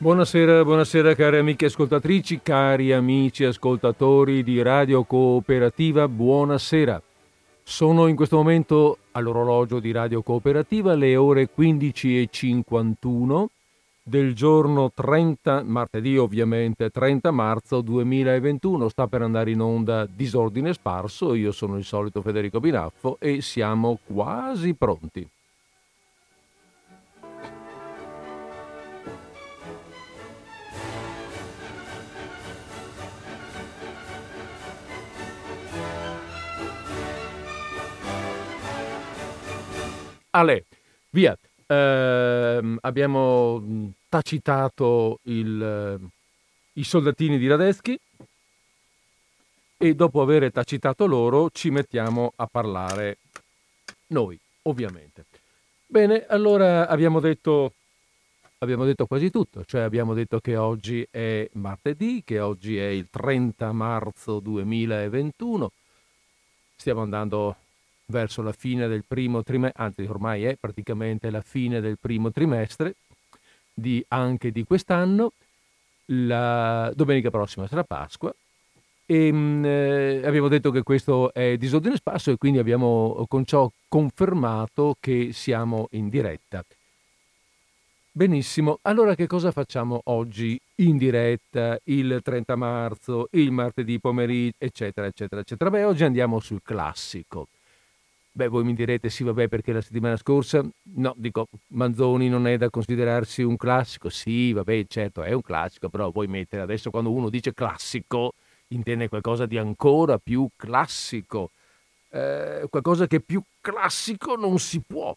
Buonasera, buonasera cari amiche ascoltatrici, cari amici ascoltatori di Radio Cooperativa, buonasera. Sono in questo momento all'orologio di Radio Cooperativa le ore 15.51 del giorno 30, martedì ovviamente, 30 marzo 2021. Sta per andare in onda Disordine Sparso, io sono il solito Federico Binaffo e siamo quasi pronti. Ale, via. Eh, abbiamo tacitato il, i soldatini di Radeschi e dopo aver tacitato loro ci mettiamo a parlare noi, ovviamente. Bene, allora abbiamo detto, abbiamo detto quasi tutto, cioè abbiamo detto che oggi è martedì, che oggi è il 30 marzo 2021, stiamo andando verso la fine del primo trimestre, anzi ormai è praticamente la fine del primo trimestre di, anche di quest'anno. La domenica prossima sarà Pasqua e mh, eh, abbiamo detto che questo è disordine spasso e quindi abbiamo con ciò confermato che siamo in diretta. Benissimo, allora che cosa facciamo oggi in diretta, il 30 marzo, il martedì pomeriggio, eccetera, eccetera, eccetera? Beh, oggi andiamo sul classico. Beh, voi mi direte sì, vabbè, perché la settimana scorsa, no, dico, Manzoni non è da considerarsi un classico. Sì, vabbè, certo, è un classico, però vuoi mettere adesso quando uno dice classico, intende qualcosa di ancora più classico. Eh, qualcosa che più classico non si può.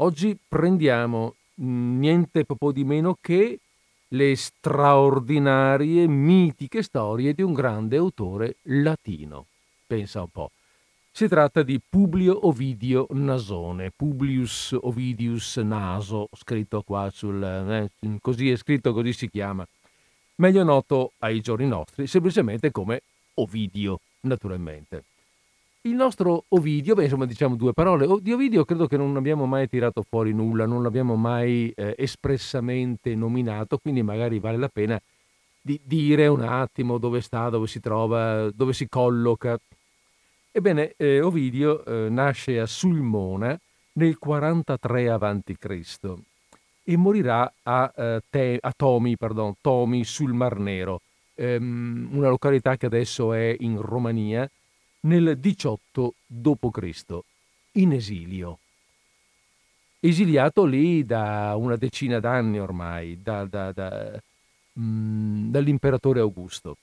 Oggi prendiamo mm, niente proprio di meno che le straordinarie, mitiche storie di un grande autore latino. Pensa un po'. Si tratta di Publio Ovidio Nasone, Publius Ovidius Naso, scritto qua sul... Eh, così è scritto, così si chiama. Meglio noto ai giorni nostri semplicemente come Ovidio, naturalmente. Il nostro Ovidio, beh, insomma diciamo due parole, di Ovidio credo che non abbiamo mai tirato fuori nulla, non l'abbiamo mai eh, espressamente nominato, quindi magari vale la pena di dire un attimo dove sta, dove si trova, dove si colloca Ebbene, eh, Ovidio eh, nasce a Sulmona nel 43 a.C. e morirà a, eh, Te- a Tomi, pardon, Tomi sul Mar Nero, ehm, una località che adesso è in Romania, nel 18 d.C., in esilio. Esiliato lì da una decina d'anni ormai, da, da, da, mh, mm, dall'imperatore Augusto.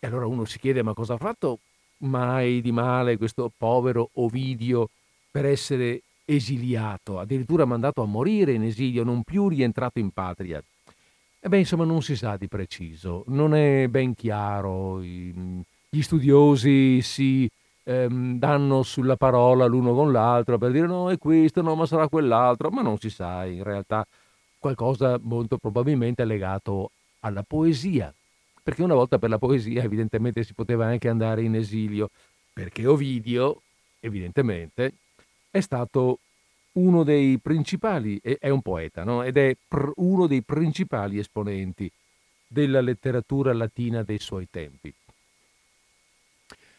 E allora uno si chiede ma cosa ha fatto mai di male questo povero Ovidio per essere esiliato, addirittura mandato a morire in esilio, non più rientrato in patria. E beh, insomma, non si sa di preciso, non è ben chiaro. Gli studiosi si ehm, danno sulla parola l'uno con l'altro per dire no, è questo, no, ma sarà quell'altro, ma non si sa, in realtà qualcosa molto probabilmente legato alla poesia, perché una volta per la poesia evidentemente si poteva anche andare in esilio, perché Ovidio, evidentemente, è stato uno dei principali, è un poeta, no? ed è uno dei principali esponenti della letteratura latina dei suoi tempi.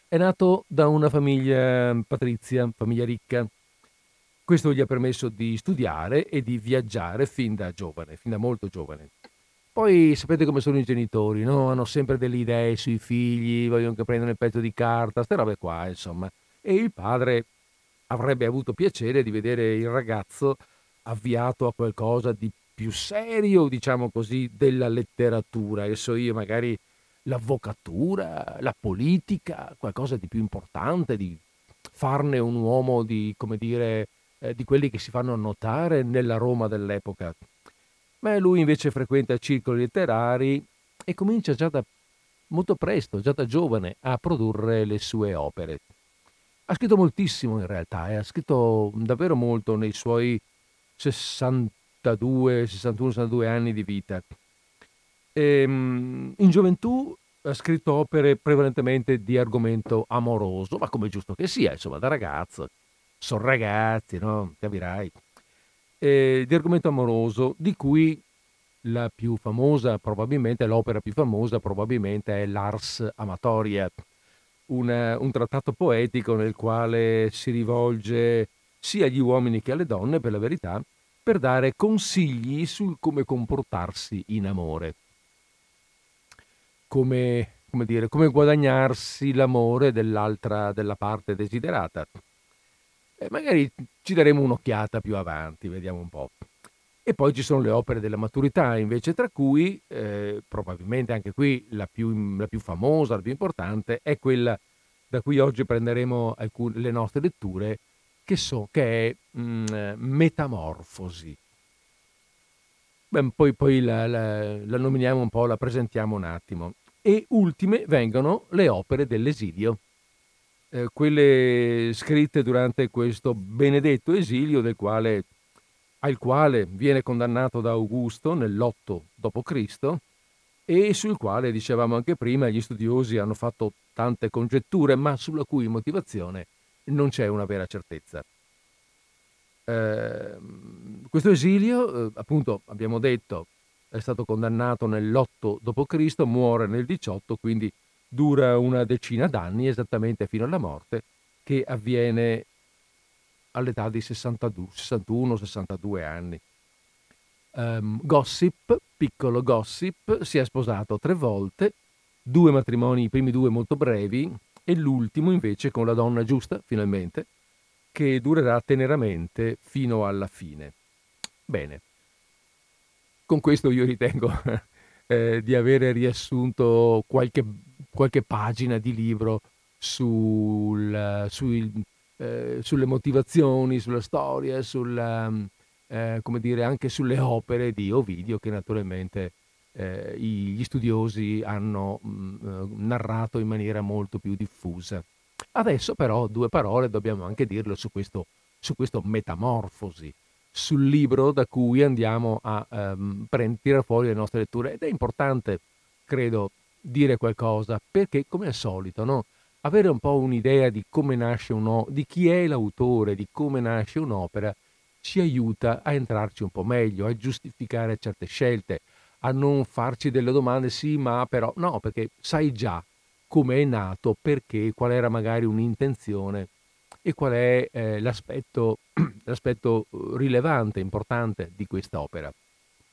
È nato da una famiglia patrizia, famiglia ricca. Questo gli ha permesso di studiare e di viaggiare fin da giovane, fin da molto giovane. Poi sapete come sono i genitori, no? Hanno sempre delle idee sui figli, vogliono che prendano il pezzo di carta, queste robe qua, insomma. E il padre avrebbe avuto piacere di vedere il ragazzo avviato a qualcosa di più serio, diciamo così, della letteratura. E so io, magari l'avvocatura, la politica, qualcosa di più importante, di farne un uomo di, come dire, eh, di quelli che si fanno notare nella Roma dell'epoca ma lui invece frequenta circoli letterari e comincia già da molto presto, già da giovane, a produrre le sue opere. Ha scritto moltissimo in realtà, eh? ha scritto davvero molto nei suoi 62, 61, 62 anni di vita. E, ehm, in gioventù ha scritto opere prevalentemente di argomento amoroso, ma come giusto che sia, insomma, da ragazzo. Sono ragazzi, no? Capirai eh, di argomento amoroso, di cui la più famosa, probabilmente l'opera più famosa, probabilmente è l'Ars Amatoria, una, un trattato poetico nel quale si rivolge sia agli uomini che alle donne, per la verità, per dare consigli su come comportarsi in amore, come, come, dire, come guadagnarsi l'amore dell'altra, della parte desiderata. E magari ci daremo un'occhiata più avanti, vediamo un po'. E poi ci sono le opere della maturità, invece, tra cui eh, probabilmente anche qui la più, la più, famosa, la più importante, è quella da cui oggi prenderemo alcune, le nostre letture, che, so, che è mh, mm, Metamorfosi. Beh, poi, poi la, la, la nominiamo un po', la presentiamo un attimo. E ultime vengono le opere dell'esilio, eh, quelle scritte durante questo benedetto esilio quale al quale viene condannato da Augusto nell'8 d.C. e sul quale, dicevamo anche prima, gli studiosi hanno fatto tante congetture, ma sulla cui motivazione non c'è una vera certezza. Eh, questo esilio, eh, appunto, abbiamo detto, è stato condannato nell'8 d.C., muore nel 18, quindi dura una decina d'anni, esattamente fino alla morte, che avviene all'età di 61-62 anni. Um, gossip, piccolo gossip, si è sposato tre volte, due matrimoni, i primi due molto brevi e l'ultimo invece con la donna giusta, finalmente, che durerà teneramente fino alla fine. Bene, con questo io ritengo eh, di avere riassunto qualche, qualche, pagina di libro sul, sul eh, sulle motivazioni, sulla storia, sulla, mm, eh, come dire, anche sulle opere di Ovidio che naturalmente eh, gli studiosi hanno mh, mm, eh, narrato in maniera molto più diffusa. Adesso però due parole dobbiamo anche dirlo su questo, su questo metamorfosi, sul libro da cui andiamo a ehm, tirare fuori le nostre letture ed è importante, credo, dire qualcosa perché come al solito, no? avere un po' un'idea di come nasce un'opera, di chi è l'autore, di come nasce un'opera, ci aiuta a entrarci un po' meglio, a giustificare certe scelte, a non farci delle domande, sì, ma però no, perché sai già come è nato, perché, qual era magari un'intenzione e qual è eh, l'aspetto, l'aspetto rilevante, importante di quest'opera.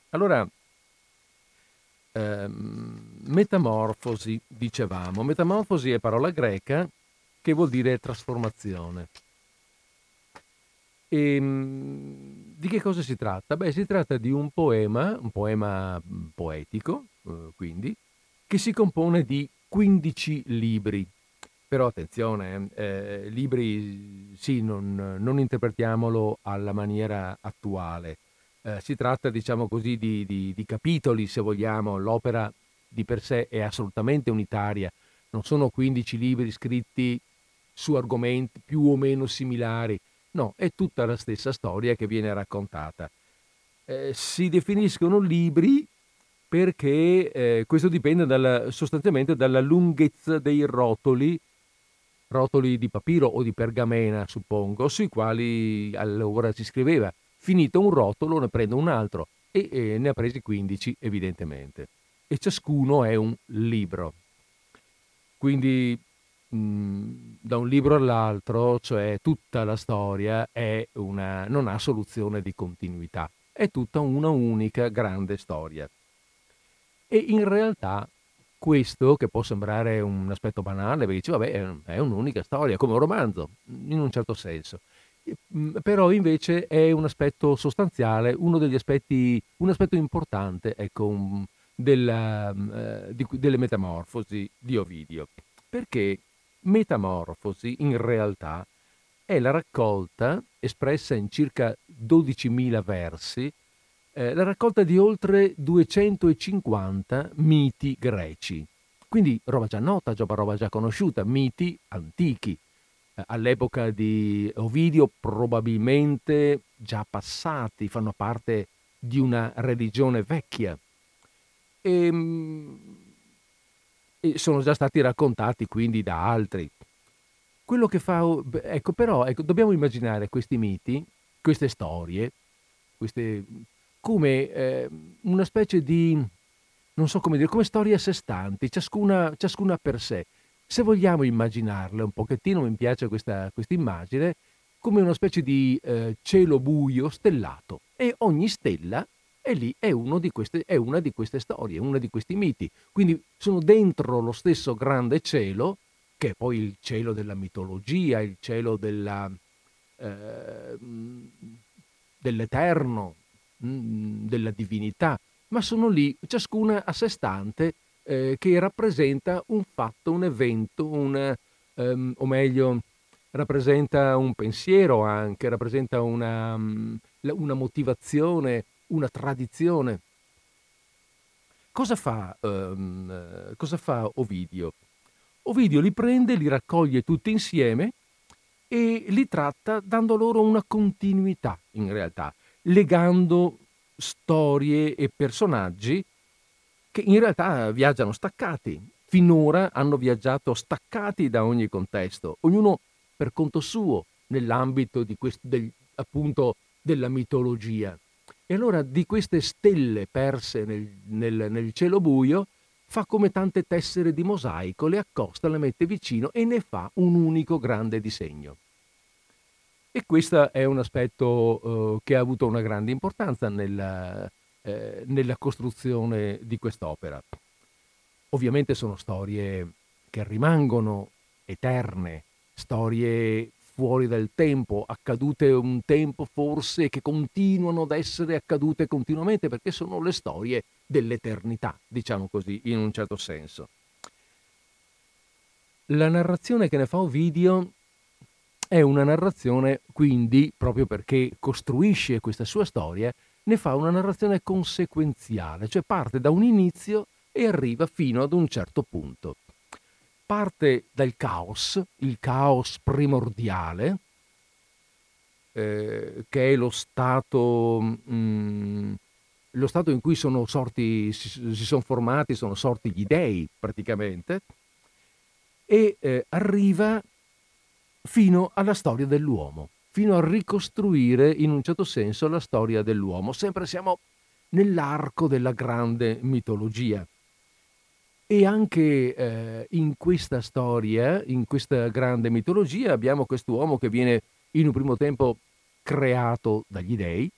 Allora, Ehm, metamorfosi, dicevamo. Metamorfosi è parola greca che vuol dire trasformazione. E, ehm, di che cosa si tratta? Beh, si tratta di un poema, un poema mm, poetico, eh, quindi, che si compone di 15 libri. Però attenzione, eh, libri sì, non, non interpretiamolo alla maniera attuale eh, si tratta, diciamo così, di, di, di capitoli, se vogliamo. L'opera di per sé è assolutamente unitaria. Non sono 15 libri scritti su argomenti più o meno similari. No, è tutta la stessa storia che viene raccontata. Eh, si definiscono libri perché eh, questo dipende dal, sostanzialmente dalla lunghezza dei rotoli, rotoli di papiro o di pergamena, suppongo, sui quali allora si scriveva finito un rotolo ne prendo un altro e, e ne ha presi 15 evidentemente e ciascuno è un libro. Quindi da un libro all'altro, cioè tutta la storia una, non ha soluzione di continuità, è tutta una unica grande storia. E in realtà questo, che può sembrare un aspetto banale, perché dice, vabbè, è un'unica storia, come un romanzo, in un certo senso. Però invece è un aspetto sostanziale, uno degli aspetti, un aspetto importante ecco, della, eh, di, delle metamorfosi di Ovidio, perché metamorfosi in realtà è la raccolta, espressa in circa 12.000 versi, eh, la raccolta di oltre 250 miti greci. Quindi roba già nota, roba già conosciuta, miti antichi, all'epoca di Ovidio probabilmente già passati, fanno parte di una religione vecchia e, ehm, e sono già stati raccontati quindi da altri. Quello che fa, ecco però, ecco, dobbiamo immaginare questi miti, queste storie, queste come eh, una specie di, non so come dire, come storie a sé stanti, ciascuna, ciascuna per sé. Se vogliamo immaginarle un pochettino, mi piace questa immagine, come una specie di eh, cielo buio stellato e ogni stella è lì, è, di queste, è una di queste storie, una di questi miti. Quindi sono dentro lo stesso grande cielo, che è poi il cielo della mitologia, il cielo della, eh, dell'eterno, mm, della divinità, ma sono lì, ciascuna a sé stante, eh, che rappresenta un fatto, un evento, un, ehm, o meglio, rappresenta un pensiero anche, rappresenta una, mm, una motivazione, una tradizione. Cosa fa, um, cosa fa Ovidio? Ovidio li prende, li raccoglie tutti insieme e li tratta dando loro una continuità in realtà, legando storie e personaggi che in realtà viaggiano staccati. Finora hanno viaggiato staccati da ogni contesto, ognuno per conto suo nell'ambito di quest- del, appunto della mitologia. E allora di queste stelle perse nel, nel, nel cielo buio fa come tante tessere di mosaico, le accosta, le mette vicino e ne fa un unico grande disegno. E questo è un aspetto eh, che ha avuto una grande importanza nella, eh, nella costruzione di quest'opera. Ovviamente sono storie che rimangono eterne, storie fuori dal tempo, accadute un tempo forse che continuano ad essere accadute continuamente perché sono le storie dell'eternità, diciamo così, in un certo senso. La narrazione che ne fa Ovidio è una narrazione, quindi, proprio perché costruisce questa sua storia, ne fa una narrazione conseguenziale, cioè parte da un inizio e arriva fino ad un certo punto. Parte dal caos, il caos primordiale, eh, che è lo stato, mh, mm, lo stato in cui sono sorti, si, si, sono formati, sono sorti gli dei praticamente, e eh, arriva fino alla storia dell'uomo, fino a ricostruire in un certo senso la storia dell'uomo. Sempre siamo nell'arco della grande mitologia. E anche eh, in questa storia, in questa grande mitologia, abbiamo quest'uomo che viene in un primo tempo creato dagli dei,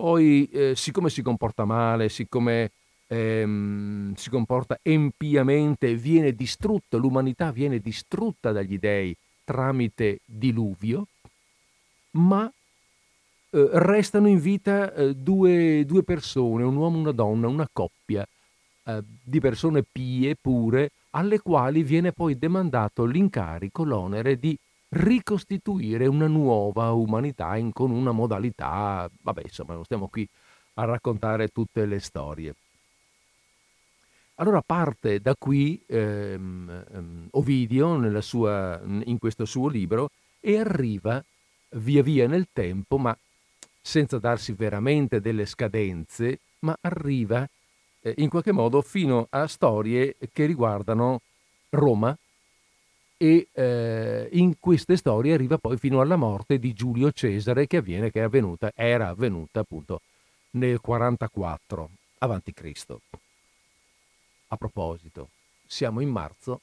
poi eh, siccome si comporta male, siccome ehm, si comporta empiamente, viene distrutto, l'umanità viene distrutta dagli dei tramite diluvio, ma eh, restano in vita eh, due, due persone, un uomo e una donna, una coppia, eh, di persone pie, pure, alle quali viene poi demandato l'incarico, l'onere di ricostituire una nuova umanità in, con una modalità, vabbè insomma non stiamo qui a raccontare tutte le storie. Allora parte da qui ehm, ehm, Ovidio sua, in questo suo libro e arriva via via nel tempo, ma senza darsi veramente delle scadenze, ma arriva eh, in qualche modo fino a storie che riguardano Roma e eh, in queste storie arriva poi fino alla morte di Giulio Cesare che avviene, che è avvenuta, era avvenuta appunto nel 44 avanti Cristo. A proposito, siamo in marzo,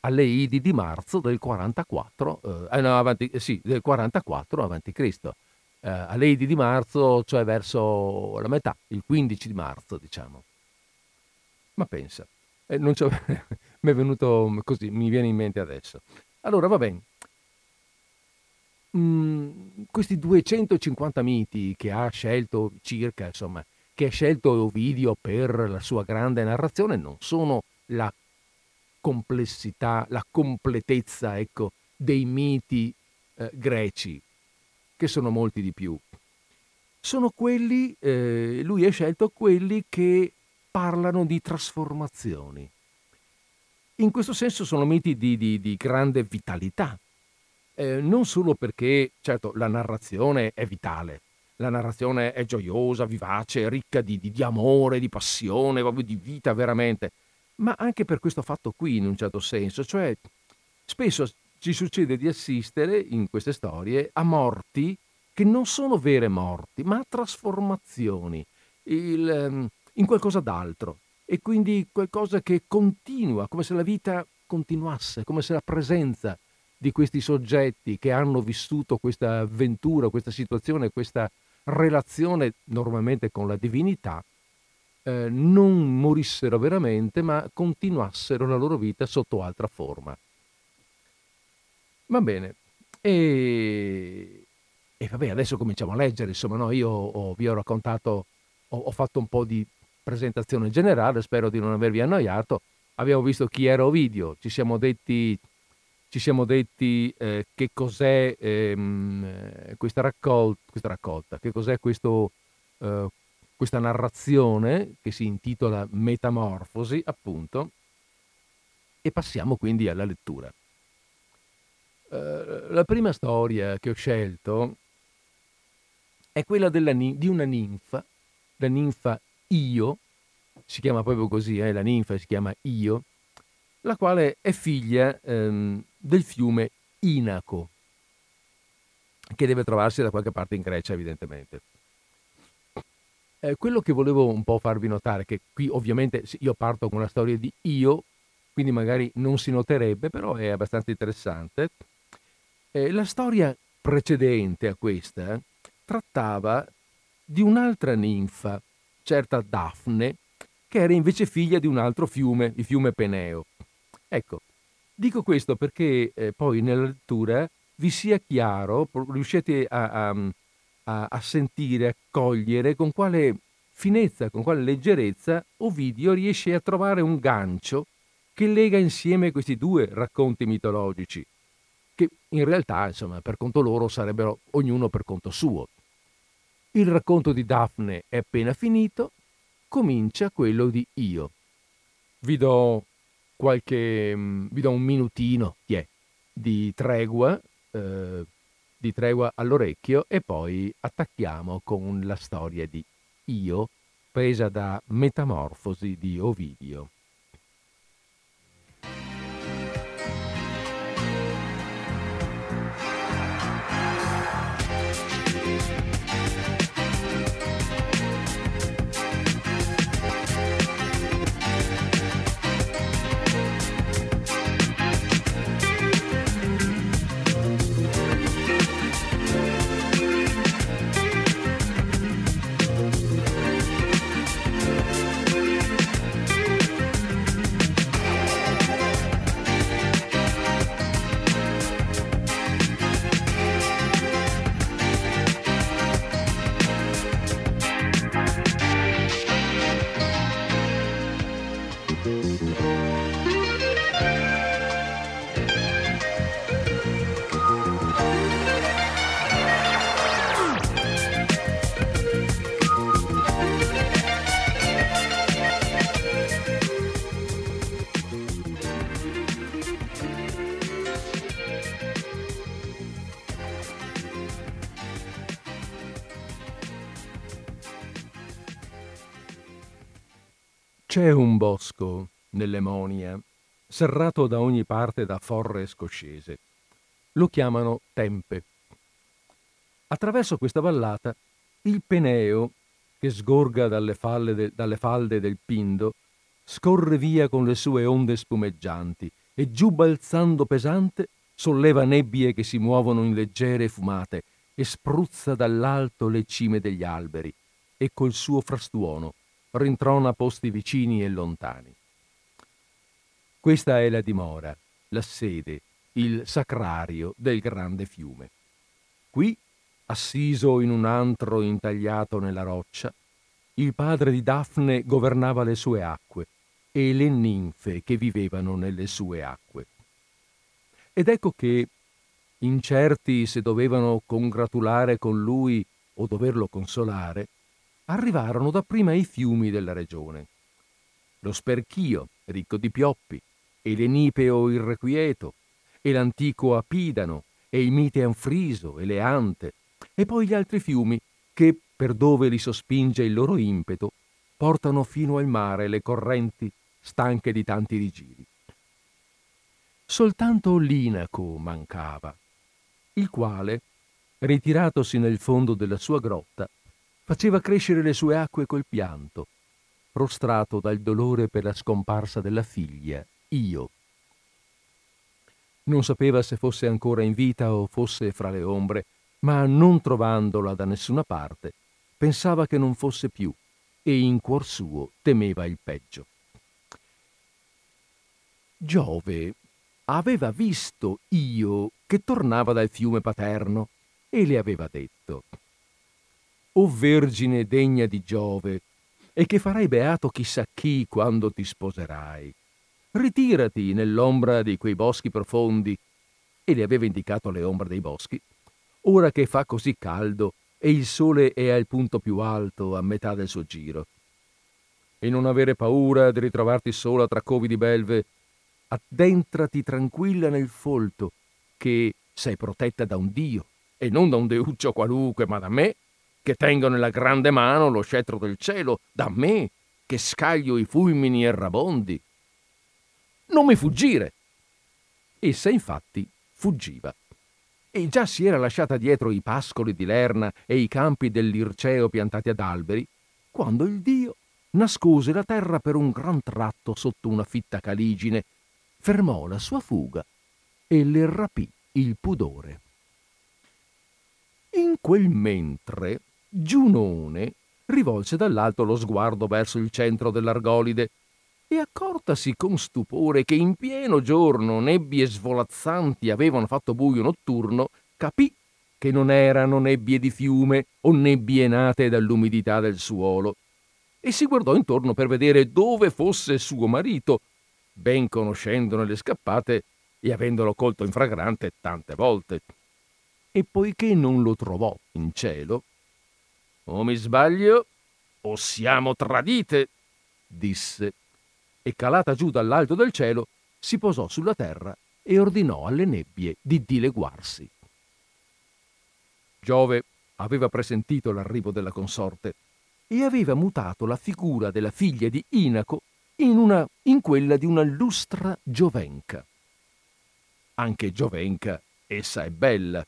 alle Idi di marzo del 44, eh, no, avanti, sì, del 44 avanti Cristo eh, alle Idi di marzo, cioè verso la metà, il 15 di marzo, diciamo. Ma pensa, eh, non mi è venuto così, mi viene in mente adesso. Allora, va bene. Mm, questi 250 miti che ha scelto circa, insomma, che ha scelto Ovidio per la sua grande narrazione non sono la complessità, la completezza, ecco, dei miti eh, greci, che sono molti di più. Sono quelli, eh, lui ha scelto quelli che parlano di trasformazioni. In questo senso sono miti di, di, di grande vitalità, eh, non solo perché, certo, la narrazione è vitale, la narrazione è gioiosa, vivace, ricca di, di, di amore, di passione, proprio di vita veramente, ma anche per questo fatto qui, in un certo senso, cioè spesso ci succede di assistere in queste storie a morti che non sono vere morti, ma trasformazioni il, ehm, in qualcosa d'altro. E quindi qualcosa che continua, come se la vita continuasse, come se la presenza di questi soggetti che hanno vissuto questa avventura, questa situazione, questa relazione normalmente con la divinità, eh, non morissero veramente, ma continuassero la loro vita sotto altra forma. Va bene. E, e vabbè, adesso cominciamo a leggere. Insomma, no, io ho, vi ho raccontato, ho, ho, fatto un po' di presentazione generale, spero di non avervi annoiato. Abbiamo visto chi era Ovidio, ci siamo detti, ci siamo detti eh, che cos'è ehm, questa, raccolta, questa, raccolta, che cos'è questo, eh, questa narrazione che si intitola Metamorfosi, appunto, e passiamo quindi alla lettura. Uh, la prima storia che ho scelto è quella della, di una ninfa, la ninfa Io, si chiama proprio così, eh, la ninfa si chiama Io, la quale è figlia ehm, del fiume Inaco, che deve trovarsi da qualche parte in Grecia evidentemente. Eh, quello che volevo un po' farvi notare, che qui ovviamente io parto con la storia di io, quindi magari non si noterebbe, però è abbastanza interessante. Eh, la storia precedente a questa trattava di un'altra ninfa, certa Daphne, che era invece figlia di un altro fiume, il fiume Peneo. Ecco, dico questo perché eh, poi nella lettura vi sia chiaro, riuscite a, a a, a sentire, a cogliere con quale finezza, con quale leggerezza Ovidio riesce a trovare un gancio che lega insieme questi due racconti mitologici, che in realtà, insomma, per conto loro sarebbero ognuno per conto suo. Il racconto di Daphne è appena finito, comincia quello di Io. Vi do qualche, mm, vi do un minutino, yeah, di tregua, eh, di tregua all'orecchio e poi attacchiamo con la storia di Io, presa da Metamorfosi di Ovidio. C'è un bosco nell'Emonia, serrato da ogni parte da forre scoscese. Lo chiamano Tempe. Attraverso questa vallata, il Peneo, che sgorga dalle, de, dalle falde del Pindo, scorre via con le sue onde spumeggianti e giù balzando pesante solleva nebbie che si muovono in leggere fumate e spruzza dall'alto le cime degli alberi e col suo frastuono rintrona posti vicini e lontani. Questa è la dimora, la sede, il sacrario del grande fiume. Qui, assiso in un antro intagliato nella roccia, il padre di Daphne governava le sue acque e le ninfe che vivevano nelle sue acque. Ed ecco che, incerti se dovevano congratulare con lui o doverlo consolare, arrivarono dapprima i fiumi della regione. Lo Sperchio, ricco di pioppi, e l'Enipeo irrequieto, e l'antico Apidano, e il Mite Anfriso, e Leante, e poi gli altri fiumi che, per dove li sospinge il loro impeto, portano fino al mare le correnti stanche di tanti rigiri. Soltanto l'Inaco mancava, il quale, ritiratosi nel fondo della sua grotta, faceva crescere le sue acque col pianto, prostrato dal dolore per la scomparsa della figlia, io. Non sapeva se fosse ancora in vita o fosse fra le ombre, ma non trovandola da nessuna parte, pensava che non fosse più e in cuor suo temeva il peggio. Giove aveva visto io che tornava dal fiume paterno e le aveva detto O Vergine degna di Giove, e che farai beato chissà chi quando ti sposerai. Ritirati nell'ombra di quei boschi profondi, e le aveva indicato le ombre dei boschi, ora che fa così caldo e il sole è al punto più alto a metà del suo giro. E non avere paura di ritrovarti sola tra covi di belve, addentrati tranquilla nel folto, che sei protetta da un Dio, e non da un deuccio qualunque, ma da me, che tengo nella grande mano lo scettro del cielo, da me, che scaglio i fulmini errabondi. Non mi fuggire! Essa infatti fuggiva e già si era lasciata dietro i pascoli di Lerna e i campi dell'Irceo piantati ad alberi, quando il Dio nascose la terra per un gran tratto sotto una fitta caligine, fermò la sua fuga e le rapì il pudore. In quel mentre Giunone rivolse dall'alto lo sguardo verso il centro dell'Argolide e accortasi con stupore che in pieno giorno nebbie svolazzanti avevano fatto buio notturno, capì che non erano nebbie di fiume o nebbie nate dall'umidità del suolo, e si guardò intorno per vedere dove fosse suo marito, ben conoscendone le scappate e avendolo colto in fragrante tante volte. E poiché non lo trovò in cielo, o mi sbaglio, o siamo tradite, disse e calata giù dall'alto del cielo, si posò sulla terra e ordinò alle nebbie di dileguarsi. Giove aveva presentito l'arrivo della consorte e aveva mutato la figura della figlia di Inaco in, una, in quella di una lustra giovenca. Anche giovenca essa è bella.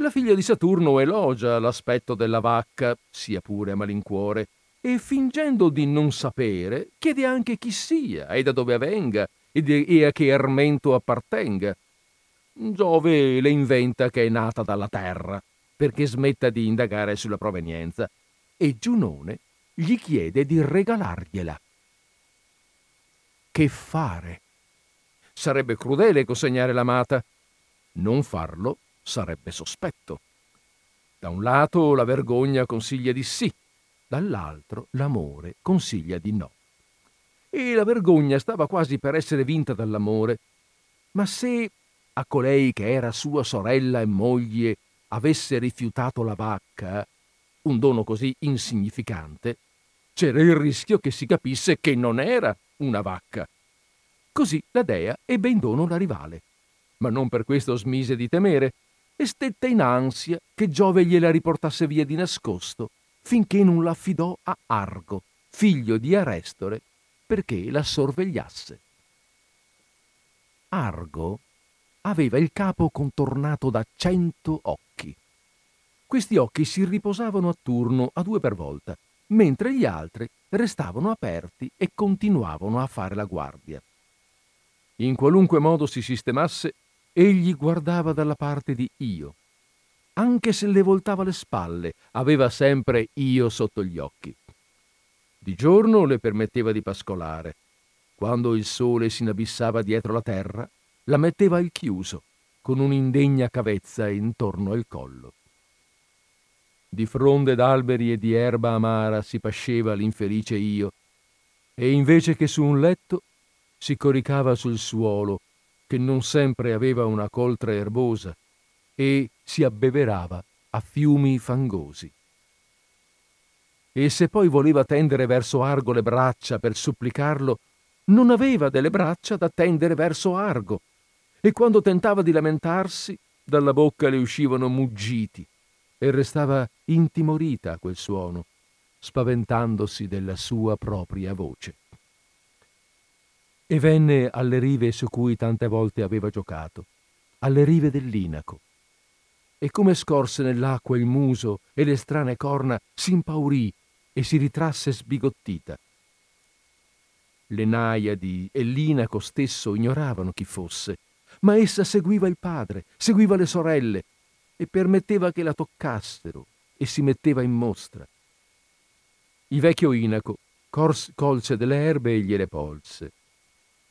La figlia di Saturno elogia l'aspetto della vacca, sia pure a malincuore, e fingendo di non sapere chiede anche chi sia e da dove avvenga e a che armento appartenga. Giove le inventa che è nata dalla terra perché smetta di indagare sulla provenienza e Giunone gli chiede di regalargliela. Che fare? Sarebbe crudele consegnare l'amata. Non farlo sarebbe sospetto. Da un lato la vergogna consiglia di sì, dall'altro l'amore consiglia di no. E la vergogna stava quasi per essere vinta dall'amore, ma se a colei che era sua sorella e moglie avesse rifiutato la vacca, un dono così insignificante, c'era il rischio che si capisse che non era una vacca. Così la dea ebbe in dono la rivale, ma non per questo smise di temere e stette in ansia che Giove gliela riportasse via di nascosto finché non l'affidò a Argo, figlio di Arestore, perché la sorvegliasse. Argo aveva il capo contornato da cento occhi. Questi occhi si riposavano a turno a due per volta, mentre gli altri restavano aperti e continuavano a fare la guardia. In qualunque modo si sistemasse, egli guardava dalla parte di Io, anche se le voltava le spalle, aveva sempre io sotto gli occhi. Di giorno le permetteva di pascolare. Quando il sole si inabissava dietro la terra, la metteva al chiuso, con un'indegna cavezza intorno al collo. Di fronde d'alberi e di erba amara si pasceva l'infelice io, e invece che su un letto si coricava sul suolo, che non sempre aveva una coltre erbosa, e si abbeverava a fiumi fangosi. E se poi voleva tendere verso Argo le braccia per supplicarlo, non aveva delle braccia da tendere verso Argo, e quando tentava di lamentarsi, dalla bocca le uscivano muggiti, e restava intimorita a quel suono, spaventandosi della sua propria voce. E venne alle rive su cui tante volte aveva giocato, alle rive dell'Inaco, e come scorse nell'acqua il muso e le strane corna, s'impaurì e si ritrasse sbigottita. Le naiadi e l'inaco stesso ignoravano chi fosse, ma essa seguiva il padre, seguiva le sorelle e permetteva che la toccassero e si metteva in mostra. Il vecchio inaco colse delle erbe e gliele polse.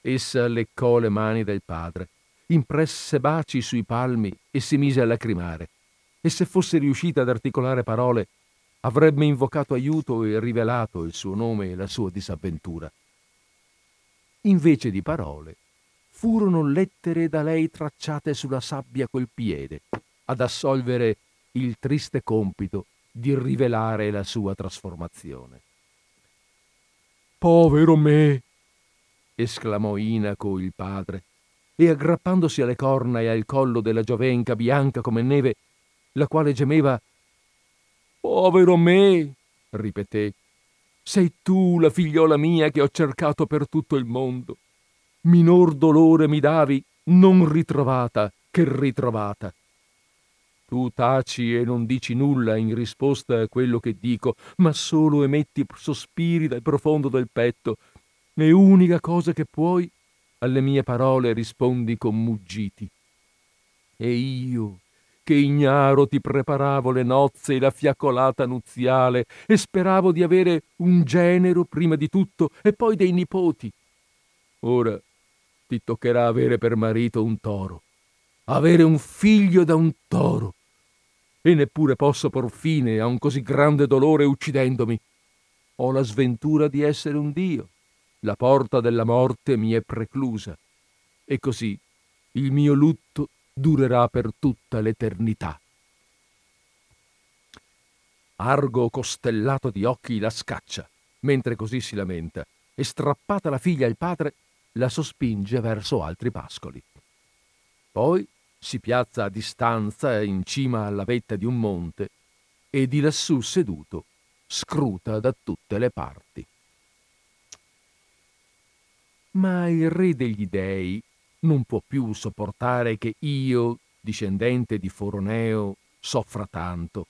Essa leccò le mani del padre, impresse baci sui palmi e si mise a lacrimare. E se fosse riuscita ad articolare parole, avrebbe invocato aiuto e rivelato il suo nome e la sua disavventura. Invece di parole, furono lettere da lei tracciate sulla sabbia col piede, ad assolvere il triste compito di rivelare la sua trasformazione. Povero me! Esclamò Inaco il padre, e aggrappandosi alle corna e al collo della giovenca bianca come neve, la quale gemeva Povero me! ripeté. Sei tu la figliola mia che ho cercato per tutto il mondo. Minor dolore mi davi, non ritrovata che ritrovata. Tu taci e non dici nulla in risposta a quello che dico, ma solo emetti sospiri dal profondo del petto, e unica cosa che puoi, alle mie parole rispondi con muggiti. E io, che ignaro ti preparavo le nozze e la fiaccolata nuziale, e speravo di avere un genero prima di tutto e poi dei nipoti. Ora ti toccherà avere per marito un toro, avere un figlio da un toro e neppure posso por fine a un così grande dolore uccidendomi. Ho la sventura di essere un Dio. La porta della morte mi è preclusa. E così il mio lutto durerà per tutta l'eternità. Argo costellato di occhi la scaccia, mentre così si lamenta, e strappata la figlia al padre, la sospinge verso altri pascoli. Poi si piazza a distanza in cima alla vetta di un monte e di lassù seduto scruta da tutte le parti. Ma il re degli dei non può più sopportare che io, discendente di Foroneo, soffra tanto,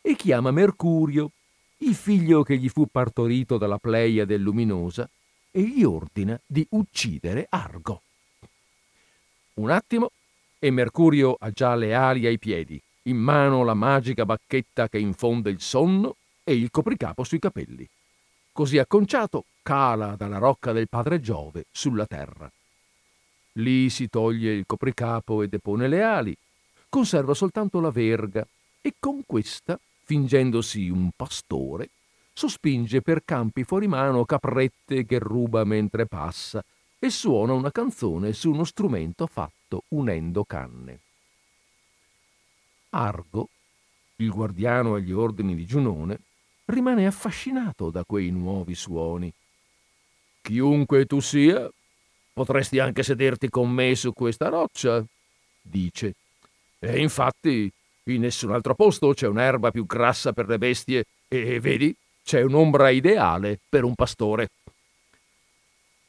e chiama Mercurio, il figlio che gli fu partorito dalla Pleiade luminosa, e gli ordina di uccidere Argo. Un attimo e Mercurio ha già le ali ai piedi, in mano la magica bacchetta che infonde il sonno e il copricapo sui capelli. Così acconciato, cala dalla rocca del padre Giove sulla terra. Lì si toglie il copricapo e depone le ali, conserva soltanto la verga e con questa, fingendosi un pastore, sospinge per campi fuori mano caprette che ruba mentre passa e suona una canzone su uno strumento fatto unendo canne. Argo, il guardiano agli ordini di Giunone, rimane affascinato da quei nuovi suoni. Chiunque tu sia, potresti anche sederti con me su questa roccia, dice. E infatti in nessun altro posto c'è un'erba più grassa per le bestie e vedi, c'è un'ombra ideale per un pastore.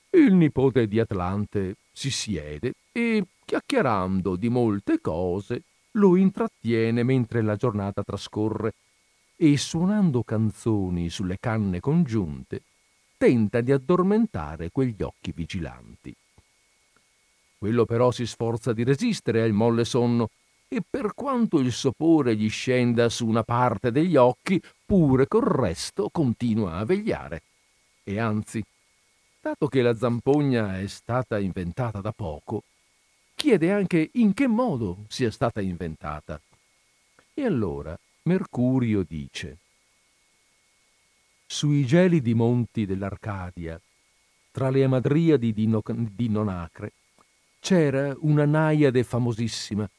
Il nipote di Atlante si siede e, chiacchierando di molte cose, lo intrattiene mentre la giornata trascorre e, suonando canzoni sulle canne congiunte, tenta di addormentare quegli occhi vigilanti. Quello però si sforza di resistere al molle sonno e per quanto il sopore gli scenda su una parte degli occhi, pure col resto continua a vegliare. E anzi, dato che la zampogna è stata inventata da poco, chiede anche in che modo sia stata inventata. E allora Mercurio dice, sui gelidi monti dell'Arcadia, tra le amadriadi di, no- di Nonacre, c'era una naiade famosissima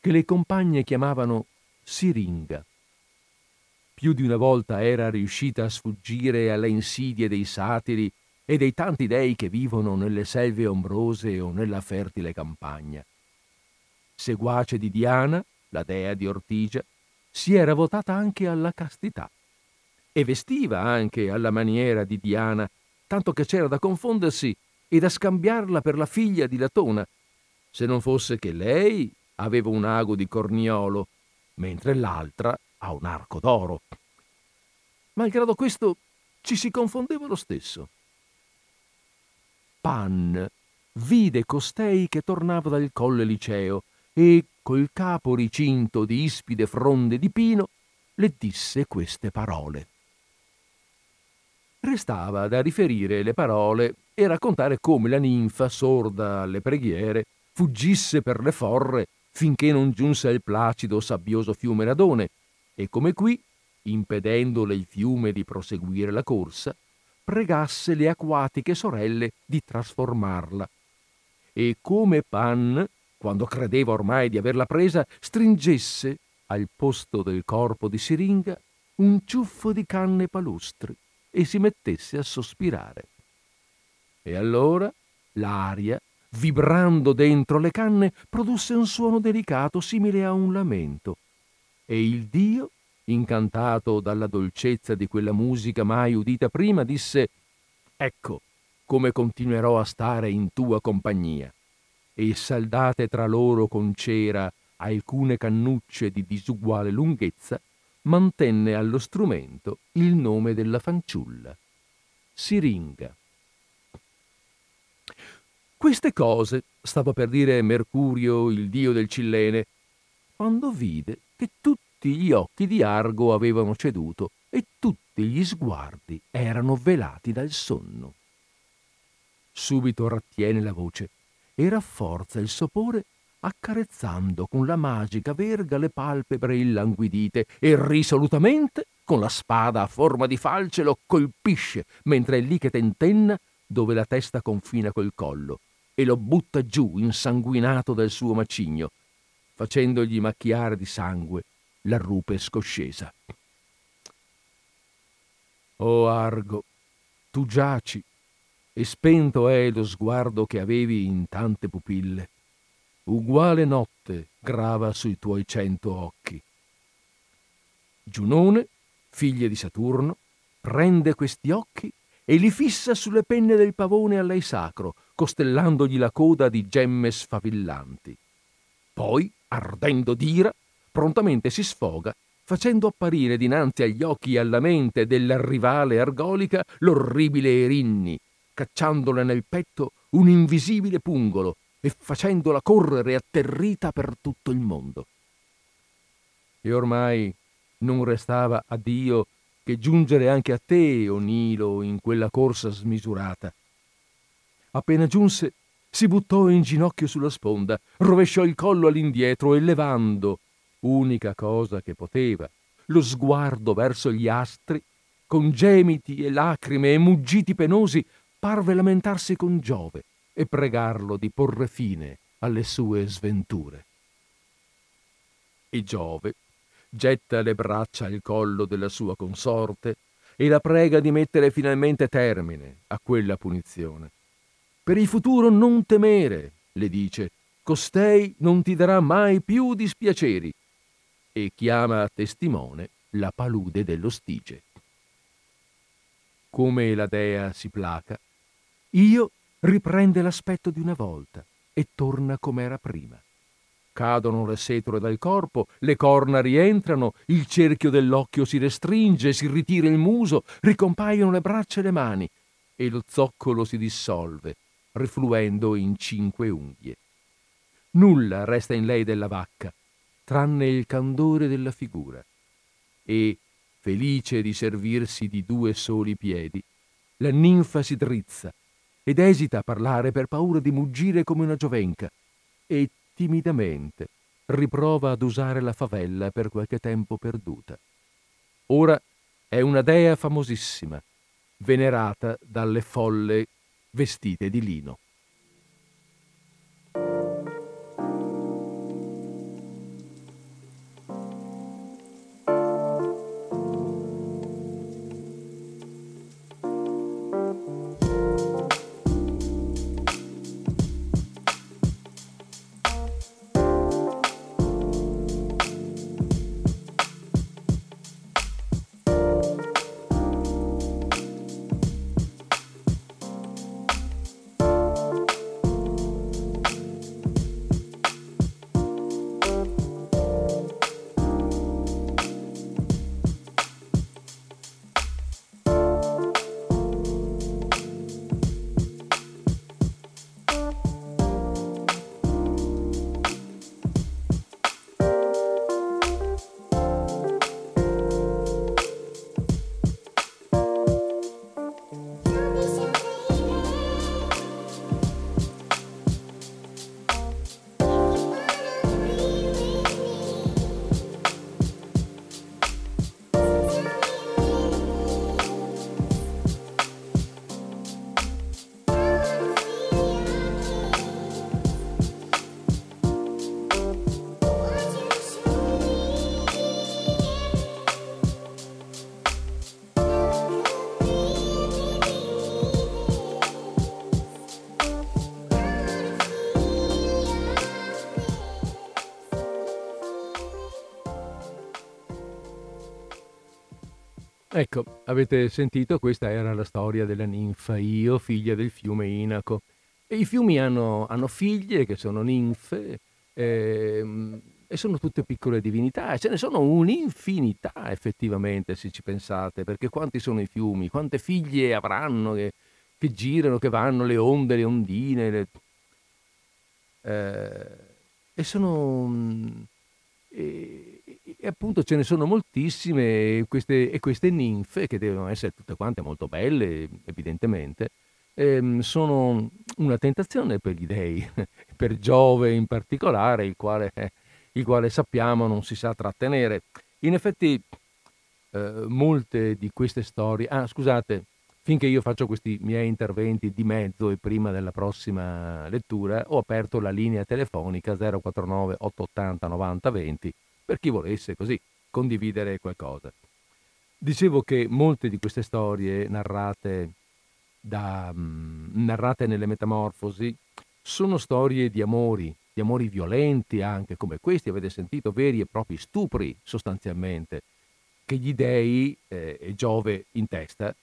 che le compagne chiamavano Siringa. Più di una volta era riuscita a sfuggire alle insidie dei satiri e dei tanti dei che vivono nelle selve ombrose o nella fertile campagna. Seguace di Diana, la dea di Ortigia, si era votata anche alla castità e vestiva anche alla maniera di Diana, tanto che c'era da confondersi e da scambiarla per la figlia di Latona, se non fosse che lei aveva un ago di corniolo mentre l'altra ha un arco d'oro. Malgrado questo, ci si confondeva lo stesso. Pan vide costei che tornava dal colle liceo e, col capo ricinto di ispide fronde di pino, le disse queste parole. Restava da riferire le parole e raccontare come la ninfa, sorda alle preghiere, fuggisse per le forre finché non giunse al placido sabbioso fiume Radone e come qui, impedendole il fiume di proseguire la corsa, pregasse le acquatiche sorelle di trasformarla. E come Pan, quando credeva ormai di averla presa, stringesse al posto del corpo di siringa un ciuffo di canne palustri e si mettesse a sospirare. E allora l'aria, vibrando dentro le canne, produsse un suono delicato simile a un lamento. E il Dio, incantato dalla dolcezza di quella musica mai udita prima, disse Ecco come continuerò a stare in tua compagnia. E saldate tra loro con cera alcune cannucce di disuguale lunghezza, mantenne allo strumento il nome della fanciulla, Siringa. Queste cose stava per dire Mercurio, il dio del Cillene, quando vide che tutti gli occhi di Argo avevano ceduto e tutti gli sguardi erano velati dal sonno. Subito rattiene la voce e rafforza il sopore accarezzando con la magica verga le palpebre illanguidite e risolutamente con la spada a forma di falce lo colpisce mentre è lì che tentenna dove la testa confina col collo e lo butta giù insanguinato dal suo macigno, facendogli macchiare di sangue la rupe scoscesa. O Argo, tu giaci, e spento è lo sguardo che avevi in tante pupille uguale notte grava sui tuoi cento occhi. Giunone, figlia di Saturno, prende questi occhi e li fissa sulle penne del pavone a lei sacro, costellandogli la coda di gemme sfavillanti. Poi, ardendo d'ira, prontamente si sfoga, facendo apparire dinanzi agli occhi e alla mente della rivale argolica l'orribile Erinni, cacciandole nel petto un invisibile pungolo e facendola correre atterrita per tutto il mondo. E ormai non restava a Dio che giungere anche a te, o Nilo, in quella corsa smisurata. Appena giunse, si buttò in ginocchio sulla sponda, rovesciò il collo all'indietro e levando, unica cosa che poteva, lo sguardo verso gli astri, con gemiti e lacrime e muggiti penosi, parve lamentarsi con Giove e pregarlo di porre fine alle sue sventure. E Giove getta le braccia al collo della sua consorte e la prega di mettere finalmente termine a quella punizione. Per il futuro non temere, le dice, costei non ti darà mai più dispiaceri, e chiama a testimone la palude dello stige. Come la dea si placa, io riprende l'aspetto di una volta e torna com'era prima. Cadono le setole dal corpo, le corna rientrano, il cerchio dell'occhio si restringe, si ritira il muso, ricompaiono le braccia e le mani e lo zoccolo si dissolve, rifluendo in cinque unghie. Nulla resta in lei della vacca, tranne il candore della figura. E, felice di servirsi di due soli piedi, la ninfa si drizza, ed esita a parlare per paura di muggire come una giovenca e timidamente riprova ad usare la favella per qualche tempo perduta. Ora è una dea famosissima, venerata dalle folle vestite di lino. Ecco, avete sentito, questa era la storia della ninfa Io, figlia del fiume Inaco. E i fiumi hanno, hanno figlie che sono ninfe ehm, e sono tutte piccole divinità e ce ne sono un'infinità effettivamente se ci pensate, perché quanti sono i fiumi, quante figlie avranno che, che girano, che vanno, le onde, le ondine, le... Eh, e sono... E, e appunto ce ne sono moltissime queste, e queste ninfe, che devono essere tutte quante molto belle, evidentemente, ehm, sono una tentazione per gli dei, per Giove in particolare, il quale, il quale sappiamo non si sa trattenere. In effetti eh, molte di queste storie... Ah, scusate, finché io faccio questi miei interventi di mezzo e prima della prossima lettura, ho aperto la linea telefonica 049 880 90 20 per chi volesse così condividere qualcosa. Dicevo che molte di queste storie narrate, da, mm, narrate nelle Metamorfosi sono storie di amori, di amori violenti anche, come questi avete sentito, veri e propri stupri sostanzialmente, che gli dei eh, e Giove in testa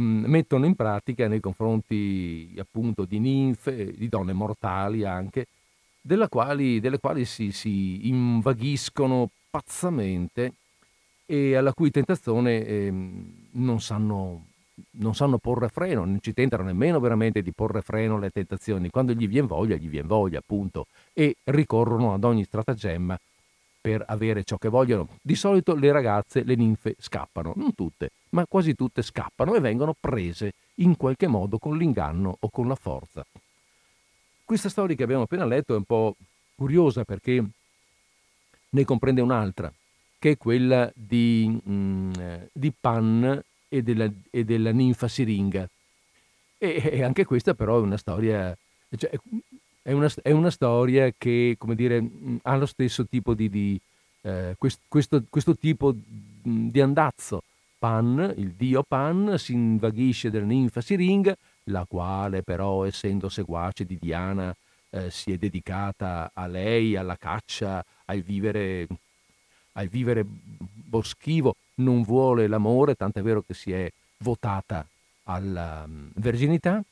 mm, mettono in pratica nei confronti appunto di ninfe, di donne mortali anche, quali, delle quali si, si, invaghiscono pazzamente e alla cui tentazione eh, non, sanno, non sanno porre freno, non ci tentano nemmeno veramente di porre freno alle tentazioni. Quando gli viene voglia, gli viene voglia, appunto, e ricorrono ad ogni stratagemma per avere ciò che vogliono. Di solito le ragazze, le ninfe scappano, non tutte, ma quasi tutte scappano e vengono prese in qualche modo con l'inganno o con la forza. Questa storia che abbiamo appena letto è un po' curiosa perché ne comprende un'altra, che è quella di, mm, di Pan e della, e della, ninfa siringa. E, e, anche questa però è una storia, cioè, è, una, è una, storia che, dire, mm, ha lo stesso tipo di, di eh, questo, questo, questo, tipo mm, di andazzo. Pan, il dio Pan, si invaghisce della ninfa siringa la quale però, essendo seguace di Diana, eh, si è dedicata a lei, alla caccia, al vivere, al vivere boschivo, non vuole l'amore, tant'è vero che si è votata alla um, verginità.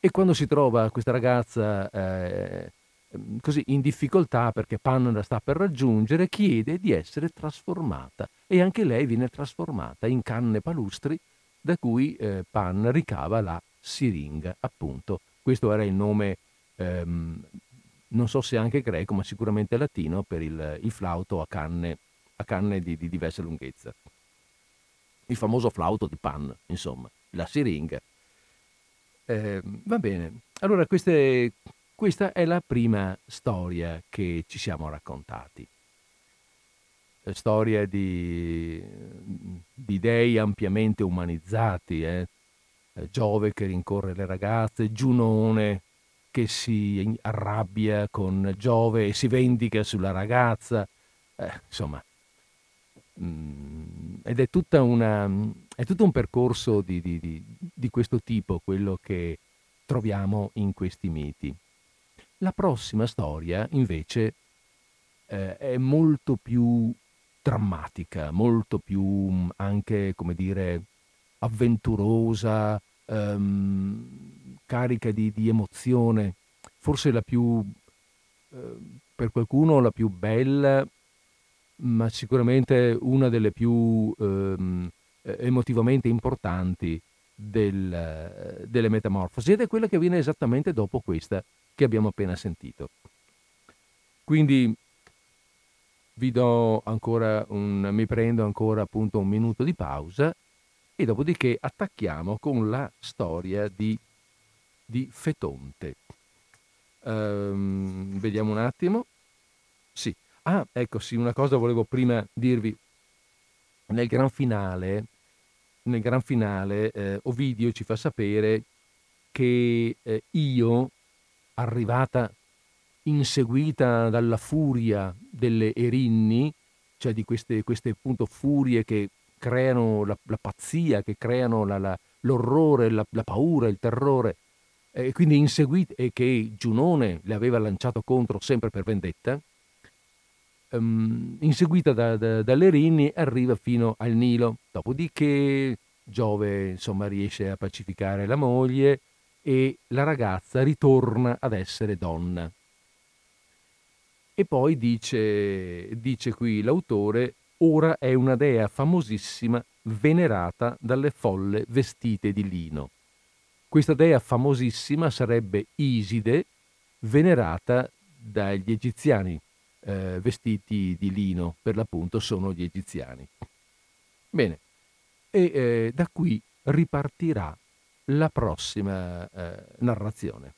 E quando si trova questa ragazza eh, così in difficoltà perché Pan la sta per raggiungere, chiede di essere trasformata e anche lei viene trasformata in canne palustri da cui eh, Pan ricava la siringa, appunto. Questo era il nome, ehm, non so se anche greco, ma sicuramente latino, per il, il flauto a canne, a canne di, di, diversa lunghezza. Il famoso flauto di Pan, insomma, la siringa. Eh, va bene, allora queste, questa è la prima storia che ci siamo raccontati. Storia di, di dei ampiamente umanizzati, eh? Eh, Giove che rincorre le ragazze, Giunone che si arrabbia con Giove e si vendica sulla ragazza, eh, insomma, mm, ed è, una, è, tutto un percorso di, di, di, di, questo tipo, quello che troviamo in questi miti. La prossima storia, invece, eh, è molto più drammatica, molto più mm, anche, come dire, avventurosa, ehm, carica di, di, emozione, forse la più, eh, per qualcuno la più bella, ma sicuramente una delle più ehm, emotivamente importanti del, delle metamorfosi ed è quella che viene esattamente dopo questa che abbiamo appena sentito. Quindi vi do ancora un, mi prendo ancora appunto un minuto di pausa e dopodiché attacchiamo con la storia di, di Fetonte. Um, vediamo un attimo. Sì. Ah, ecco sì, una cosa volevo prima dirvi. Nel gran finale, nel gran finale eh, Ovidio ci fa sapere che eh, io, arrivata inseguita dalla furia delle Erinni, cioè di queste, queste appunto furie che creano la, la pazzia, che creano la, la, l'orrore, la, paura, il terrore, e quindi inseguite, e che Giunone le aveva lanciato contro sempre per vendetta, um, inseguita da, da, dalle rinni, arriva fino al Nilo. Dopodiché Giove insomma, riesce a pacificare la moglie e la ragazza ritorna ad essere donna. E poi dice, dice qui l'autore, ora è una dea famosissima venerata dalle folle vestite di lino. Questa dea famosissima sarebbe Iside, venerata dagli egiziani, eh, vestiti di lino, per l'appunto sono gli egiziani. Bene, e eh, da qui ripartirà la prossima eh, narrazione.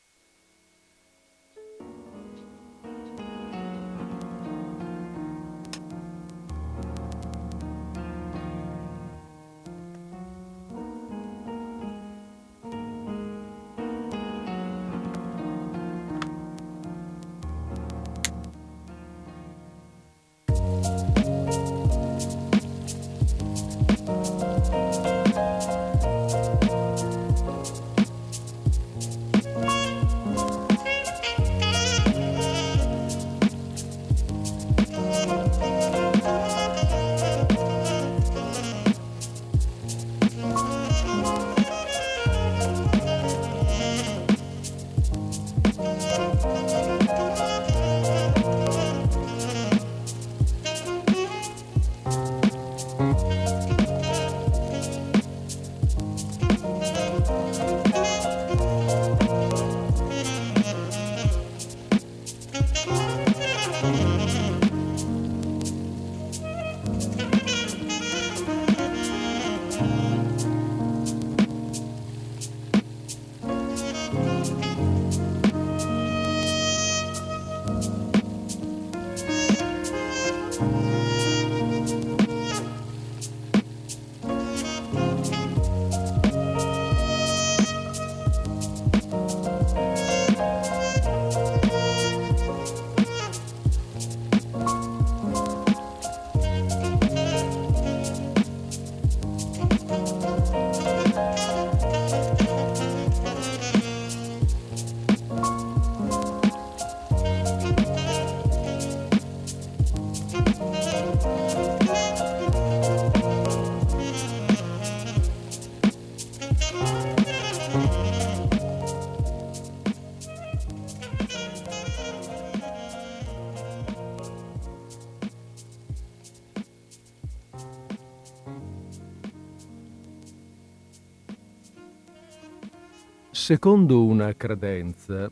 Secondo una credenza,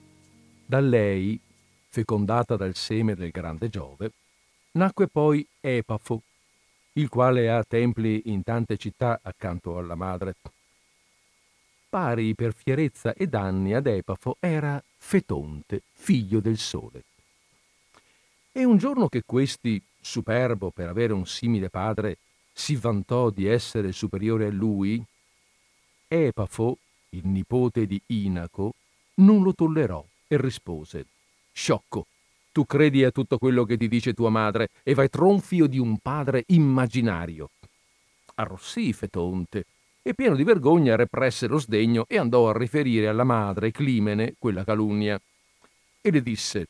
da lei, fecondata dal seme del grande Giove, nacque poi Epafo, il quale ha templi in tante città accanto alla madre. Pari per fierezza e danni ad Epafo era Fetonte, figlio del sole. E un giorno che questi, superbo per avere un simile padre, si vantò di essere superiore a lui, Epafo, il nipote di Inaco, non lo tollerò e rispose Sciocco, tu credi a tutto quello che ti dice tua madre e vai tronfio di un padre immaginario. Arrossì Fetonte e pieno di vergogna represse lo sdegno e andò a riferire alla madre Climene quella calunnia. E le disse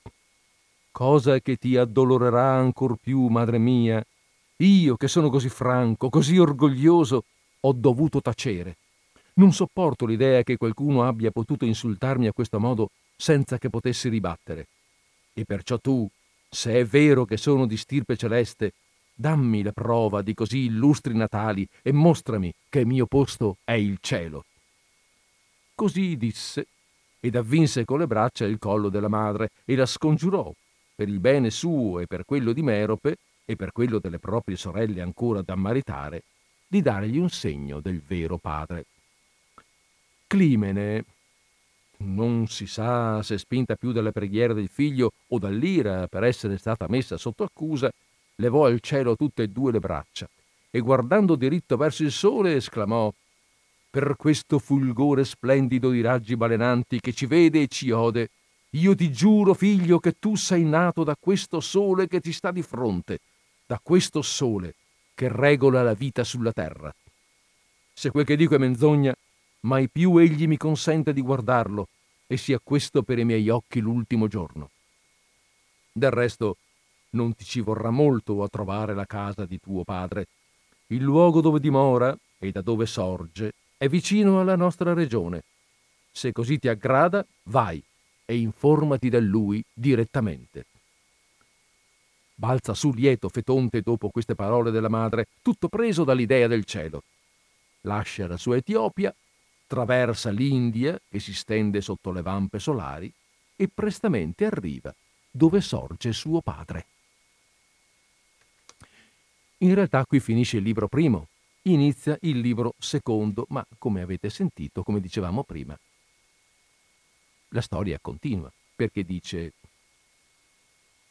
Cosa che ti addolorerà ancor più, madre mia? Io, che sono così franco, così orgoglioso, ho dovuto tacere non sopporto l'idea che qualcuno abbia potuto insultarmi a questo modo senza che potessi ribattere. E perciò tu, se è vero che sono di stirpe celeste, dammi la prova di così illustri natali e mostrami che il mio posto è il cielo. Così disse, ed avvinse con le braccia il collo della madre e la scongiurò, per il bene suo e per quello di Merope e per quello delle proprie sorelle ancora da maritare, di dargli un segno del vero padre. Climene, non si sa se spinta più dalle preghiere del figlio o dall'ira per essere stata messa sotto accusa, levò al cielo tutte e due le braccia e guardando diritto verso il sole esclamò Per questo fulgore splendido di raggi balenanti che ci vede e ci ode, io ti giuro, figlio, che tu sei nato da questo sole che ti sta di fronte, da questo sole che regola la vita sulla terra. Se quel che dico è menzogna, mai più egli mi consente di guardarlo e sia questo per i miei occhi l'ultimo giorno. Del resto, non ti ci vorrà molto a trovare la casa di tuo padre. Il luogo dove dimora e da dove sorge è vicino alla nostra regione. Se così ti aggrada, vai e informati da lui direttamente. Balza su lieto Fetonte dopo queste parole della madre, tutto preso dall'idea del cielo. Lascia la sua Etiopia, traversa l'India che si stende sotto le vampe solari e prestamente arriva dove sorge suo padre. In realtà qui finisce il libro primo, inizia il libro secondo, ma come avete sentito, come dicevamo prima, la storia continua, perché dice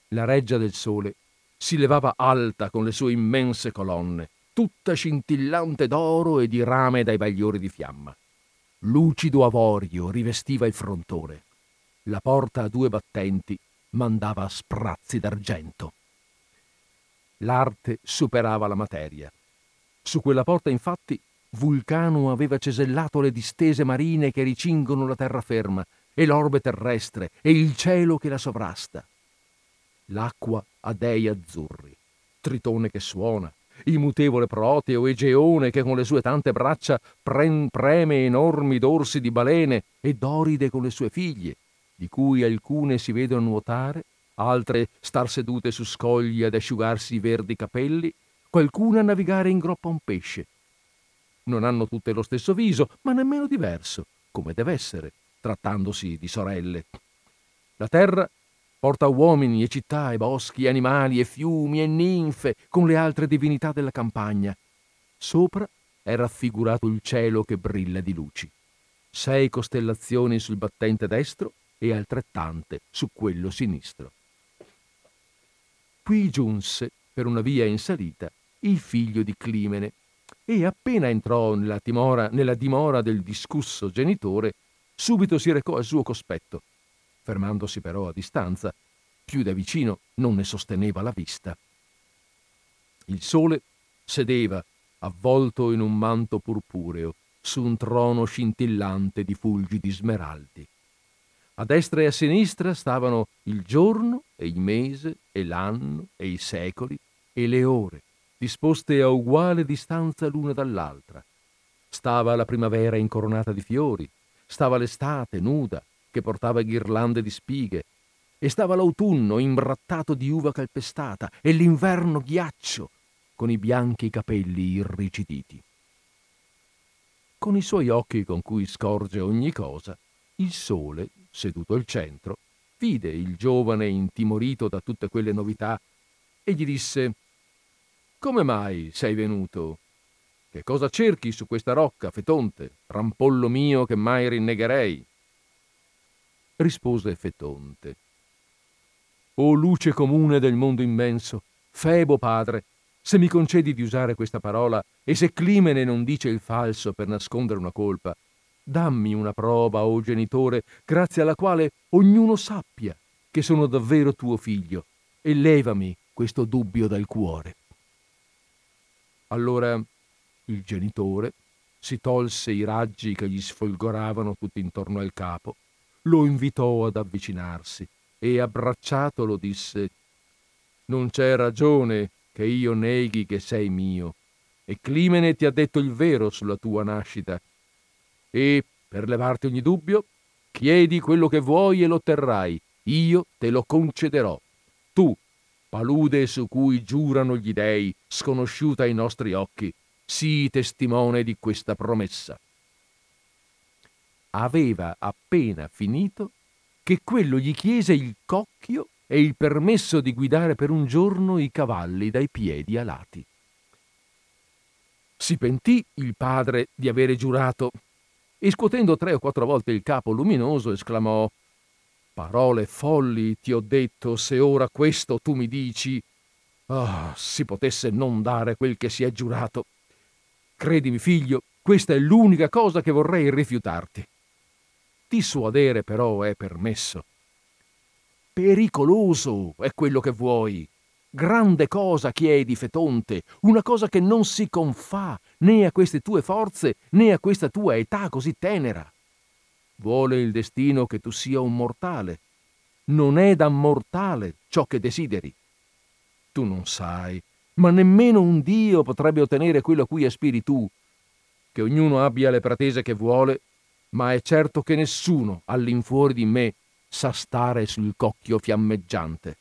la reggia del sole si levava alta con le sue immense colonne, tutta scintillante d'oro e di rame dai bagliori di fiamma. Lucido avorio rivestiva il frontone. La porta a due battenti mandava sprazzi d'argento. L'arte superava la materia. Su quella porta, infatti, Vulcano aveva cesellato le distese marine che ricingono la terraferma e l'orbe terrestre e il cielo che la sovrasta. L'acqua ha dei azzurri, Tritone che suona, il mutevole Proteo e Geone che con le sue tante braccia pren- preme enormi dorsi di balene e Doride con le sue figlie, di cui alcune si vedono nuotare, altre star sedute su scogli ad asciugarsi i verdi capelli, qualcuna a navigare in groppa un pesce. Non hanno tutte lo stesso viso, ma nemmeno diverso, come deve essere, trattandosi di sorelle. La terra porta uomini e città e boschi, animali e fiumi e ninfe con le altre divinità della campagna. Sopra è raffigurato il cielo che brilla di luci. Sei costellazioni sul battente destro e altrettante su quello sinistro. Qui giunse, per una via in salita, il figlio di Climene, e appena entrò nella dimora, nella dimora del discusso genitore, subito si recò al suo cospetto. Fermandosi però a distanza, più da vicino non ne sosteneva la vista. Il sole sedeva, avvolto in un manto purpureo, su un trono scintillante di fulgidi smeraldi. A destra e a sinistra stavano il giorno e il mese e l'anno e i secoli e le ore, disposte a uguale distanza l'una dall'altra. Stava la primavera incoronata di fiori, stava l'estate nuda, che portava ghirlande di spighe, e stava l'autunno imbrattato di uva calpestata, e l'inverno ghiaccio, con i bianchi capelli irrigiditi. Con i suoi occhi con cui scorge ogni cosa, il sole, seduto al centro, vide il giovane intimorito da tutte quelle novità e gli disse Come mai sei venuto? Che cosa cerchi su questa rocca, Fetonte, rampollo mio che mai rinnegherei? Rispose Fetonte. O luce comune del mondo immenso, Febo padre, se mi concedi di usare questa parola e se Climene non dice il falso per nascondere una colpa, dammi una prova, o genitore, grazie alla quale ognuno sappia che sono davvero tuo figlio, e levami questo dubbio dal cuore. Allora il genitore si tolse i raggi che gli sfolgoravano tutti intorno al capo, lo invitò ad avvicinarsi e abbracciatolo disse Non c'è ragione che io neghi che sei mio, e Climene ti ha detto il vero sulla tua nascita. E, per levarti ogni dubbio, chiedi quello che vuoi e lo otterrai, io te lo concederò. Tu, palude su cui giurano gli dei, sconosciuta ai nostri occhi, sii testimone di questa promessa. Aveva appena finito che quello gli chiese il cocchio e il permesso di guidare per un giorno i cavalli dai piedi alati. Si pentì il padre di avere giurato e scuotendo tre o quattro volte il capo luminoso esclamò Parole folli ti ho detto se ora questo tu mi dici. Ah, oh, si potesse non dare quel che si è giurato. Credimi, figlio, questa è l'unica cosa che vorrei rifiutarti. Dissuadere però è permesso. Pericoloso è quello che vuoi. Grande cosa chiedi, Fetonte, una cosa che non si confà né a queste tue forze né a questa tua età così tenera. Vuole il destino che tu sia un mortale. Non è da mortale ciò che desideri. Tu non sai, ma nemmeno un Dio potrebbe ottenere quello a cui aspiri tu. Che ognuno abbia le pretese che vuole, ma è certo che nessuno all'infuori di me sa stare sul cocchio fiammeggiante.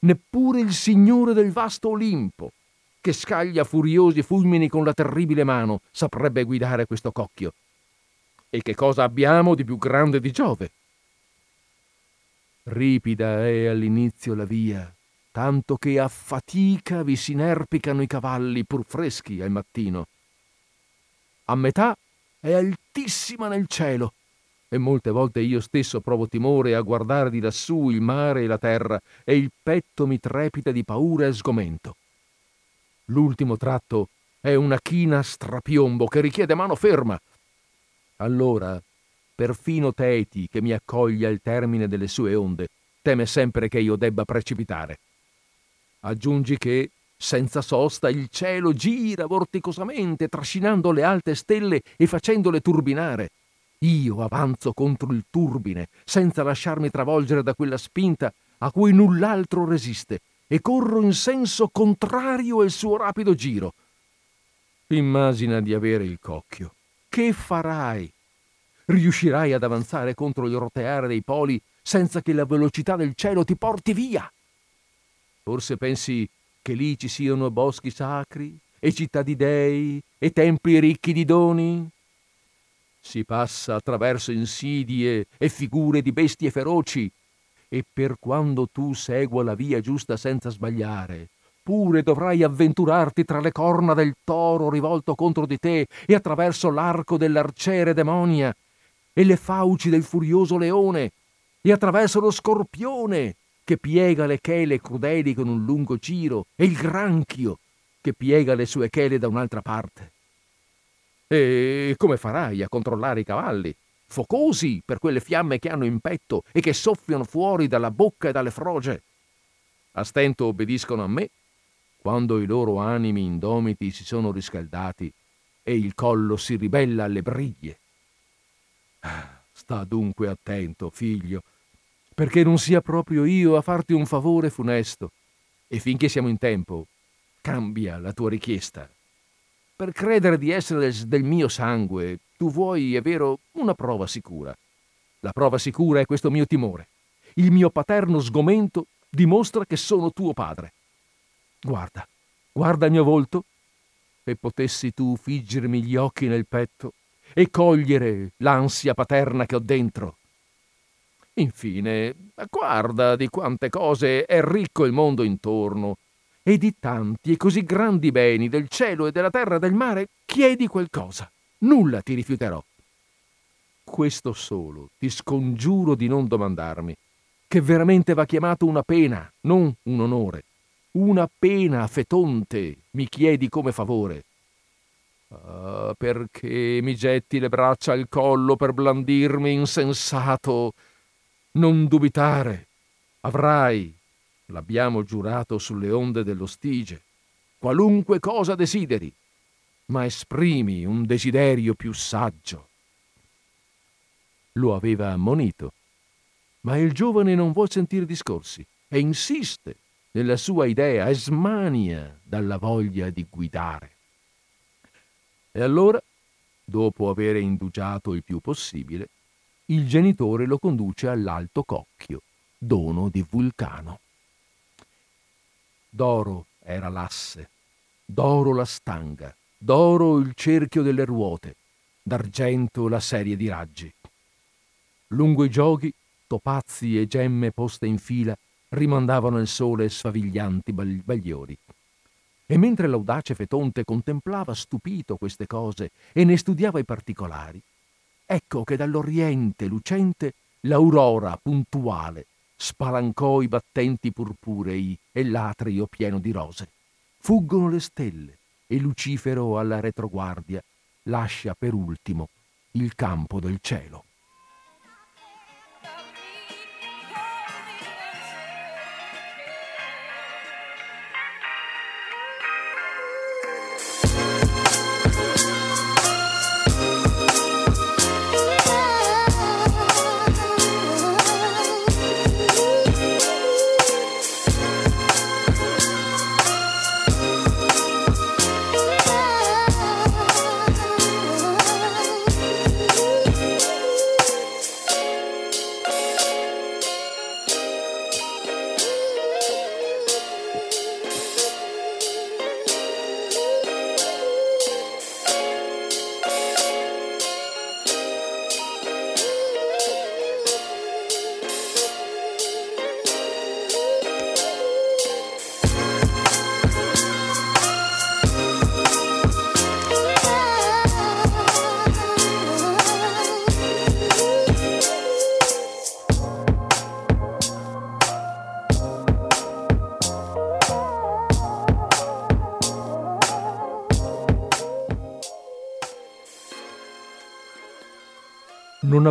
Neppure il Signore del vasto Olimpo, che scaglia furiosi fulmini con la terribile mano, saprebbe guidare questo cocchio. E che cosa abbiamo di più grande di Giove? Ripida è all'inizio la via, tanto che a fatica vi si inerpicano i cavalli pur freschi al mattino. A metà è altissima nel cielo e molte volte io stesso provo timore a guardare di lassù il mare e la terra e il petto mi trepita di paura e sgomento. L'ultimo tratto è una china strapiombo che richiede mano ferma. Allora perfino Teti, che mi accoglie al termine delle sue onde, teme sempre che io debba precipitare. Aggiungi che, senza sosta, il cielo gira vorticosamente, trascinando le alte stelle e facendole turbinare. Io avanzo contro il turbine, senza lasciarmi travolgere da quella spinta a cui null'altro resiste, e corro in senso contrario al suo rapido giro. Immagina di avere il cocchio. Che farai? riuscirai ad avanzare contro il roteare dei poli senza che la velocità del cielo ti porti via. Forse pensi che lì ci siano boschi sacri e città di dei e templi ricchi di doni? Si passa attraverso insidie e figure di bestie feroci e per quando tu segua la via giusta senza sbagliare, pure dovrai avventurarti tra le corna del toro rivolto contro di te e attraverso l'arco dell'arciere demonia e le fauci del furioso leone e attraverso lo scorpione che piega le chele crudeli con un lungo giro e il granchio che piega le sue chele da un'altra parte. E come farai a controllare i cavalli? Focosi per quelle fiamme che hanno in petto e che soffiano fuori dalla bocca e dalle froge. A stento obbediscono a me quando i loro animi indomiti si sono riscaldati e il collo si ribella alle briglie. Sta dunque attento, figlio, perché non sia proprio io a farti un favore funesto. E finché siamo in tempo, cambia la tua richiesta. Per credere di essere del, mio sangue, tu vuoi, è vero, una prova sicura. La prova sicura è questo mio timore. Il mio paterno sgomento dimostra che sono tuo padre. Guarda, guarda il mio volto, e potessi tu figgermi gli occhi nel petto e cogliere l'ansia paterna che ho dentro. Infine, guarda di quante cose è ricco il mondo intorno, e di tanti e così grandi beni del cielo e della terra e del mare, chiedi qualcosa. Nulla ti rifiuterò. Questo solo ti scongiuro di non domandarmi, che veramente va chiamato una pena, non un onore. Una pena fetonte mi chiedi come favore. Uh, perché mi getti le braccia al collo per blandirmi insensato? Non dubitare. Avrai, l'abbiamo giurato sulle onde dello Stige, qualunque cosa desideri, ma esprimi un desiderio più saggio. Lo aveva ammonito, ma il giovane non vuol sentire discorsi e insiste nella sua idea e smania dalla voglia di guidare. E allora, dopo avere indugiato il più possibile, il genitore lo conduce all'alto cocchio, dono di Vulcano. D'oro era l'asse, d'oro la stanga, d'oro il cerchio delle ruote, d'argento la serie di raggi. Lungo i giochi, topazzi e gemme poste in fila rimandavano al sole sfaviglianti bagliori. E mentre l'audace Fetonte contemplava stupito queste cose e ne studiava i particolari, ecco che dall'oriente lucente l'aurora puntuale spalancò i battenti purpurei e l'atrio pieno di rose. Fuggono le stelle e Lucifero alla retroguardia lascia per ultimo il campo del cielo.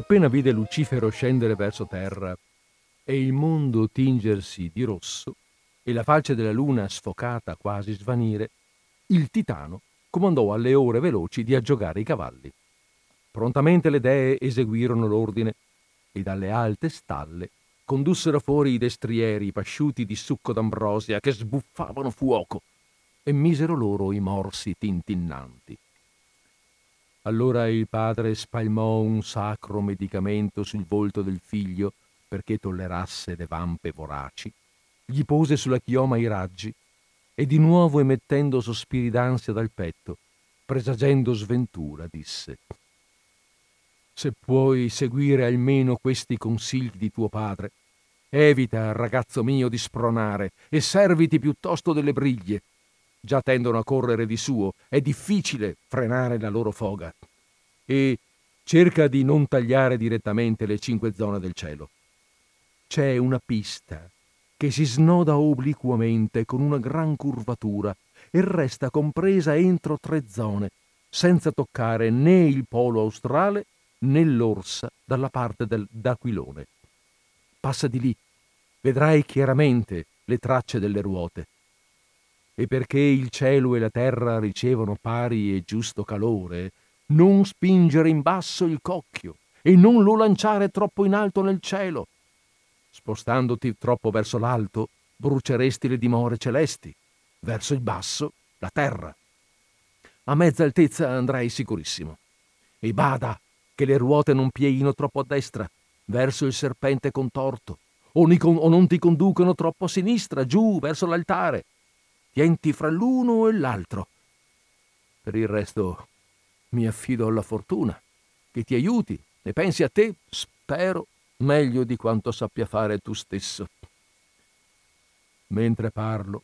Appena vide Lucifero scendere verso terra e il mondo tingersi di rosso e la falce della luna sfocata quasi svanire, il titano comandò alle ore veloci di aggiogare i cavalli. Prontamente le dee eseguirono l'ordine e dalle alte stalle condussero fuori i destrieri pasciuti di succo d'ambrosia che sbuffavano fuoco e misero loro i morsi tintinnanti. Allora il padre spalmò un sacro medicamento sul volto del figlio perché tollerasse le vampe voraci, gli pose sulla chioma i raggi e di nuovo emettendo sospiri d'ansia dal petto, presagendo sventura, disse Se puoi seguire almeno questi consigli di tuo padre, evita, ragazzo mio, di spronare e serviti piuttosto delle briglie. Già tendono a correre di suo, è difficile frenare la loro foga. E cerca di non tagliare direttamente le cinque zone del cielo. C'è una pista che si snoda obliquamente con una gran curvatura e resta compresa entro tre zone, senza toccare né il polo australe né l'orsa dalla parte del, d'Aquilone. Passa di lì, vedrai chiaramente le tracce delle ruote. E perché il cielo e la terra ricevono pari e giusto calore, non spingere in basso il cocchio e non lo lanciare troppo in alto nel cielo, Spostandoti troppo verso l'alto, bruceresti le dimore celesti, verso il basso, la terra. A mezza altezza andrai sicurissimo. E bada che le ruote non pieghino troppo a destra, verso il serpente contorto, o, non ti conducono troppo a sinistra, giù, verso l'altare. Tienti fra l'uno e l'altro. Per il resto mi affido alla fortuna, che ti aiuti e pensi a te, spero, meglio di quanto sappia fare tu stesso. Mentre parlo,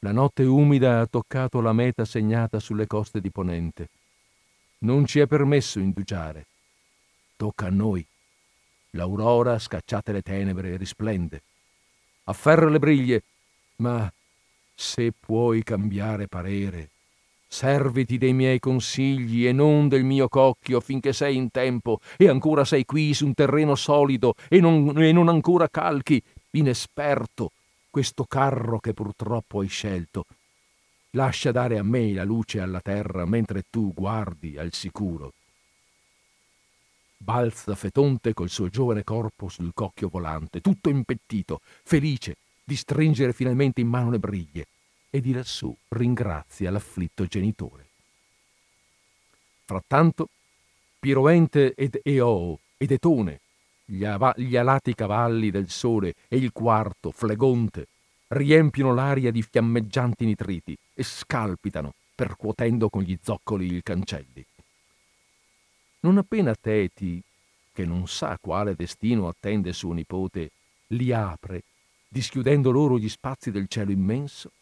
la notte umida ha toccato la meta segnata sulle coste di Ponente. Non ci è permesso indugiare. Tocca a noi. L'aurora, scacciate le tenebre, risplende. Afferra le briglie, ma se puoi cambiare parere, Serviti dei miei consigli e non del mio cocchio finché sei in tempo e ancora sei qui su un terreno solido e non, e non ancora calchi, inesperto, questo carro che purtroppo hai scelto. Lascia dare a me la luce alla terra mentre tu guardi al sicuro. Balza Fetonte col suo giovane corpo sul cocchio volante, tutto impettito, felice di stringere finalmente in mano le briglie e di lassù ringrazia l'afflitto genitore. Frattanto, Piroente ed Eo ed Etone, gli, av- gli alati cavalli del sole e il quarto, Flegonte, riempiono l'aria di fiammeggianti nitriti e scalpitano, percuotendo con gli zoccoli il cancelli. Non appena Teti, che non sa quale destino attende suo nipote, li apre, dischiudendo loro gli spazi del cielo immenso,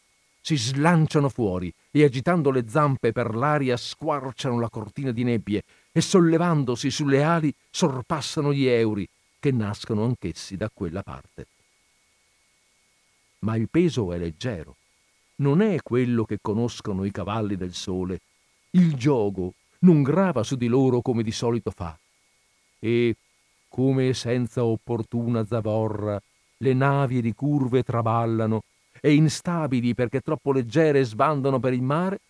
si slanciano fuori e agitando le zampe per l'aria squarciano la cortina di nebbie e sollevandosi sulle ali sorpassano gli euri che nascono anch'essi da quella parte. Ma il peso è leggero, non è quello che conoscono i cavalli del sole. Il giogo non grava su di loro come di solito fa. E, come senza opportuna zavorra, le navi di curve traballano e instabili perché troppo leggere sbandano per il mare,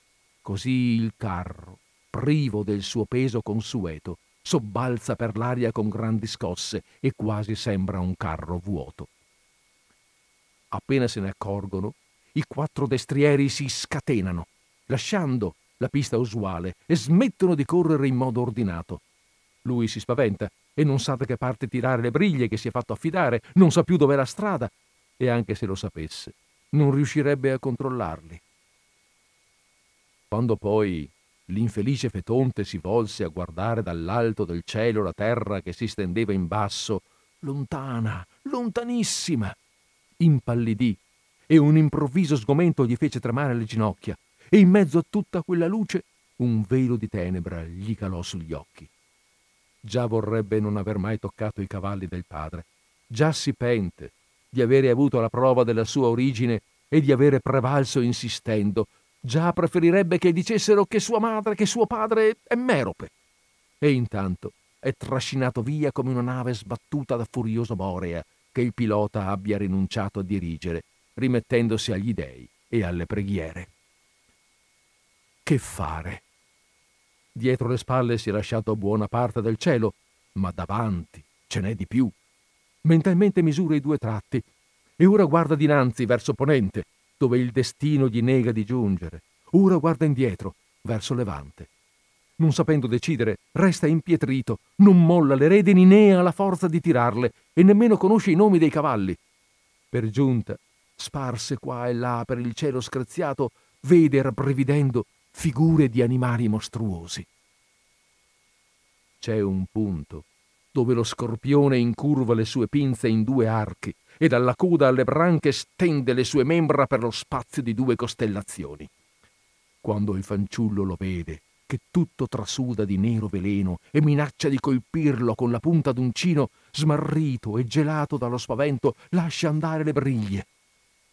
così il carro, privo del suo peso consueto, sobbalza per l'aria con grandi scosse e quasi sembra un carro vuoto. Appena se ne accorgono, i quattro destrieri si scatenano, lasciando la pista usuale e smettono di correre in modo ordinato. Lui si spaventa e non sa da che parte tirare le briglie che si è fatto affidare, non sa più dov'è la strada e anche se lo sapesse, non riuscirebbe a controllarli. Quando poi l'infelice Fetonte si volse a guardare dall'alto del cielo la terra che si stendeva in basso, lontana, lontanissima, impallidì e un improvviso sgomento gli fece tremare le ginocchia e in mezzo a tutta quella luce un velo di tenebra gli calò sugli occhi. Già vorrebbe non aver mai toccato i cavalli del padre, già si pente di avere avuto la prova della sua origine e di avere prevalso insistendo. Già preferirebbe che dicessero che sua madre, che suo padre è merope. E intanto e trascinato via come una nave sbattuta da furiosa borea che il pilota abbia rinunciato a dirigere, rimettendosi agli dèi e alle preghiere. Che fare? Dietro le spalle si è lasciato buona parte del cielo, ma davanti ce n'è di più. Mentalmente misura i due tratti e ora guarda dinanzi verso ponente, dove il destino gli nega di giungere. Ora guarda indietro, verso levante. Non sapendo decidere, resta impietrito, non molla le redini né ha la forza di tirarle e nemmeno conosce i nomi dei cavalli. Per giunta, sparse qua e là per il cielo screziato, vede rabbrividendo figure di animali mostruosi. C'è un punto dove lo scorpione incurva le sue pinze in due archi e dalla coda alle branche stende le sue membra per lo spazio di due costellazioni. Quando il fanciullo lo vede, che tutto trasuda di nero veleno e minaccia di colpirlo con la punta d'uncino, smarrito e gelato dallo spavento, lascia andare le briglie.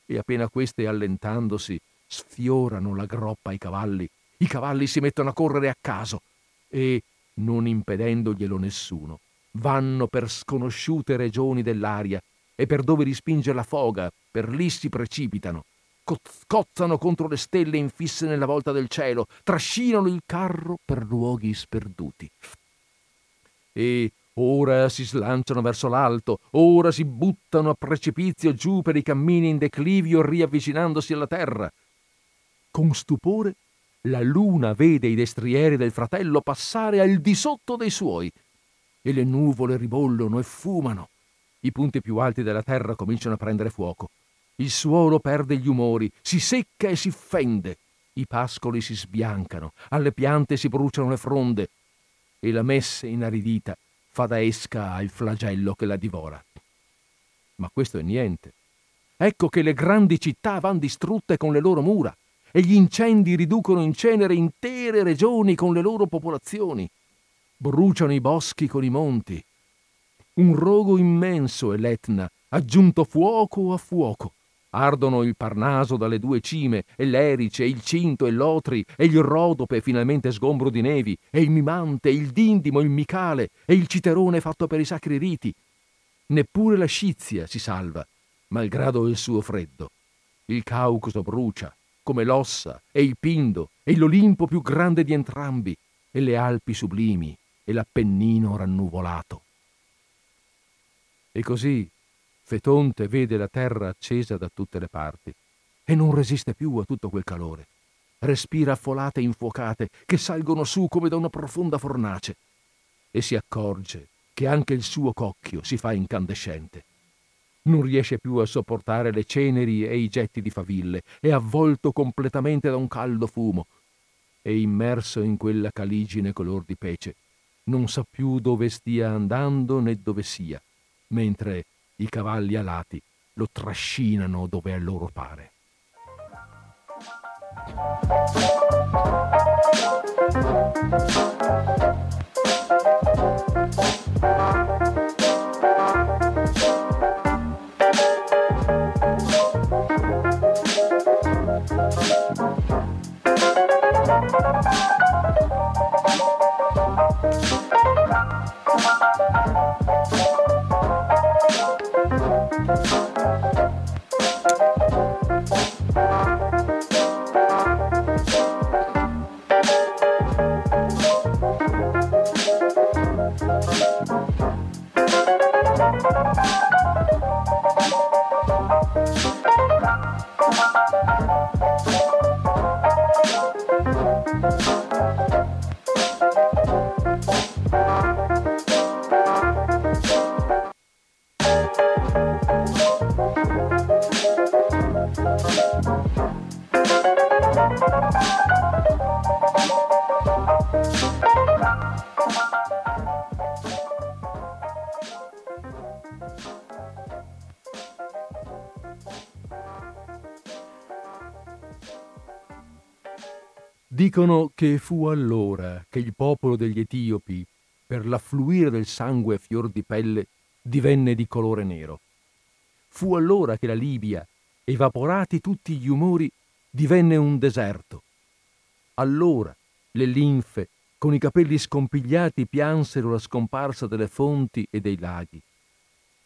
E appena queste allentandosi sfiorano la groppa ai cavalli, i cavalli si mettono a correre a caso e, non impedendoglielo nessuno, vanno per sconosciute regioni dell'aria e per dove rispinge la foga, per lì si precipitano, cozzano contro le stelle infisse nella volta del cielo, trascinano il carro per luoghi sperduti. E ora si slanciano verso l'alto, ora si buttano a precipizio giù per i cammini in declivio riavvicinandosi alla terra. Con stupore la luna vede i destrieri del fratello passare al di sotto dei suoi e le nuvole ribollono e fumano. I punti più alti della terra cominciano a prendere fuoco. Il suolo perde gli umori, si secca e si fende. I pascoli si sbiancano, alle piante si bruciano le fronde e la messe inaridita fa da esca al flagello che la divora. Ma questo è niente. Ecco che le grandi città van distrutte con le loro mura e gli incendi riducono in cenere intere regioni con le loro popolazioni. Bruciano i boschi con i monti. Un rogo immenso è l'Etna, aggiunto fuoco a fuoco. Ardono il Parnaso dalle due cime, e l'Erice, il Cinto, e l'Otri, e il Rodope finalmente sgombro di nevi, e il Mimante, il Dindimo, il Micale, e il Citerone fatto per i sacri riti. Neppure la Scizia si salva, malgrado il suo freddo. Il Caucaso brucia, come l'Ossa e il Pindo e l'Olimpo più grande di entrambi e le Alpi sublimi e l'Appennino rannuvolato. E così Fetonte vede la terra accesa da tutte le parti e non resiste più a tutto quel calore. Respira affolate infuocate che salgono su come da una profonda fornace e si accorge che anche il suo cocchio si fa incandescente non riesce più a sopportare le ceneri e i getti di faville, è avvolto completamente da un caldo fumo e immerso in quella caligine color di pece, non sa più dove stia andando né dove sia, mentre i cavalli alati lo trascinano dove a loro pare. Dicono che fu allora che il popolo degli Etiopi, per l'affluire del sangue a fior di pelle, divenne di colore nero. Fu allora che la Libia, evaporati tutti gli umori, divenne un deserto. Allora le linfe, con i capelli scompigliati piansero la scomparsa delle fonti e dei laghi.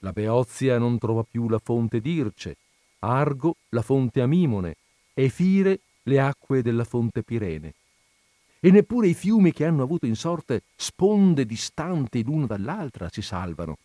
La Beozia non trova più la fonte d'Irce, Argo la fonte Amimone e Fire le acque della fonte Pirene. E neppure i fiumi che hanno avuto in sorte sponde distanti l'una dall'altra si salvano.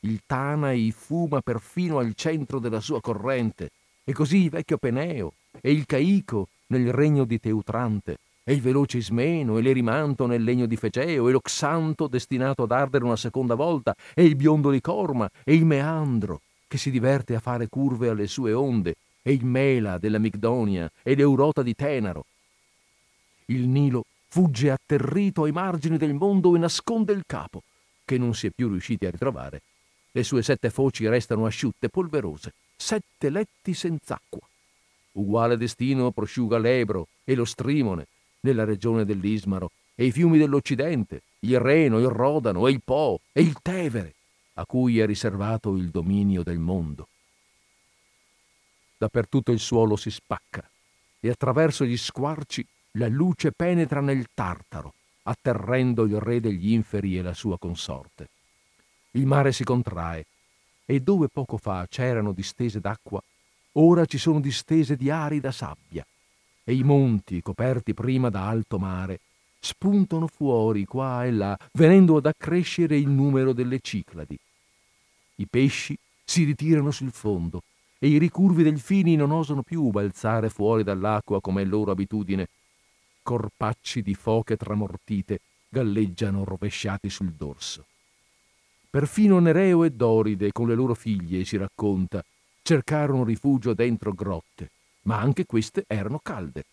Il Tanai fuma perfino al centro della sua corrente, e così il vecchio Peneo e il Caico nel regno di Teutrante, e il veloce Ismeno e l'Erimanto nel legno di Fegeo, e l'Oxanto destinato ad ardere una seconda volta, e il biondo di Corma, e il Meandro, che si diverte a fare curve alle sue onde, e il Mela della Migdonia, e l'Eurota di Tenaro. Il Nilo fugge atterrito ai margini del mondo e nasconde il capo, che non si è più riusciti a ritrovare. Le sue sette foci restano asciutte, polverose, sette letti senz'acqua. Uguale destino prosciuga l'Ebro e lo Strimone nella regione dell'Ismaro e i fiumi dell'Occidente, il Reno, il Rodano e il Po e il Tevere, a cui è riservato il dominio del mondo. Dappertutto il suolo si spacca e attraverso gli squarci la luce penetra nel Tartaro, atterrendo il re degli inferi e la sua consorte. Il mare si contrae e dove poco fa c'erano distese d'acqua, ora ci sono distese di arida sabbia e i monti, coperti prima da alto mare, spuntano fuori qua e là, venendo ad accrescere il numero delle Cicladi. I pesci si ritirano sul fondo e i ricurvi delfini non osano più balzare fuori dall'acqua come è loro abitudine. Corpacci di foche tramortite galleggiano rovesciati sul dorso. Perfino Nereo e Doride con le loro figlie, si racconta, cercarono rifugio dentro grotte, ma anche queste erano calde.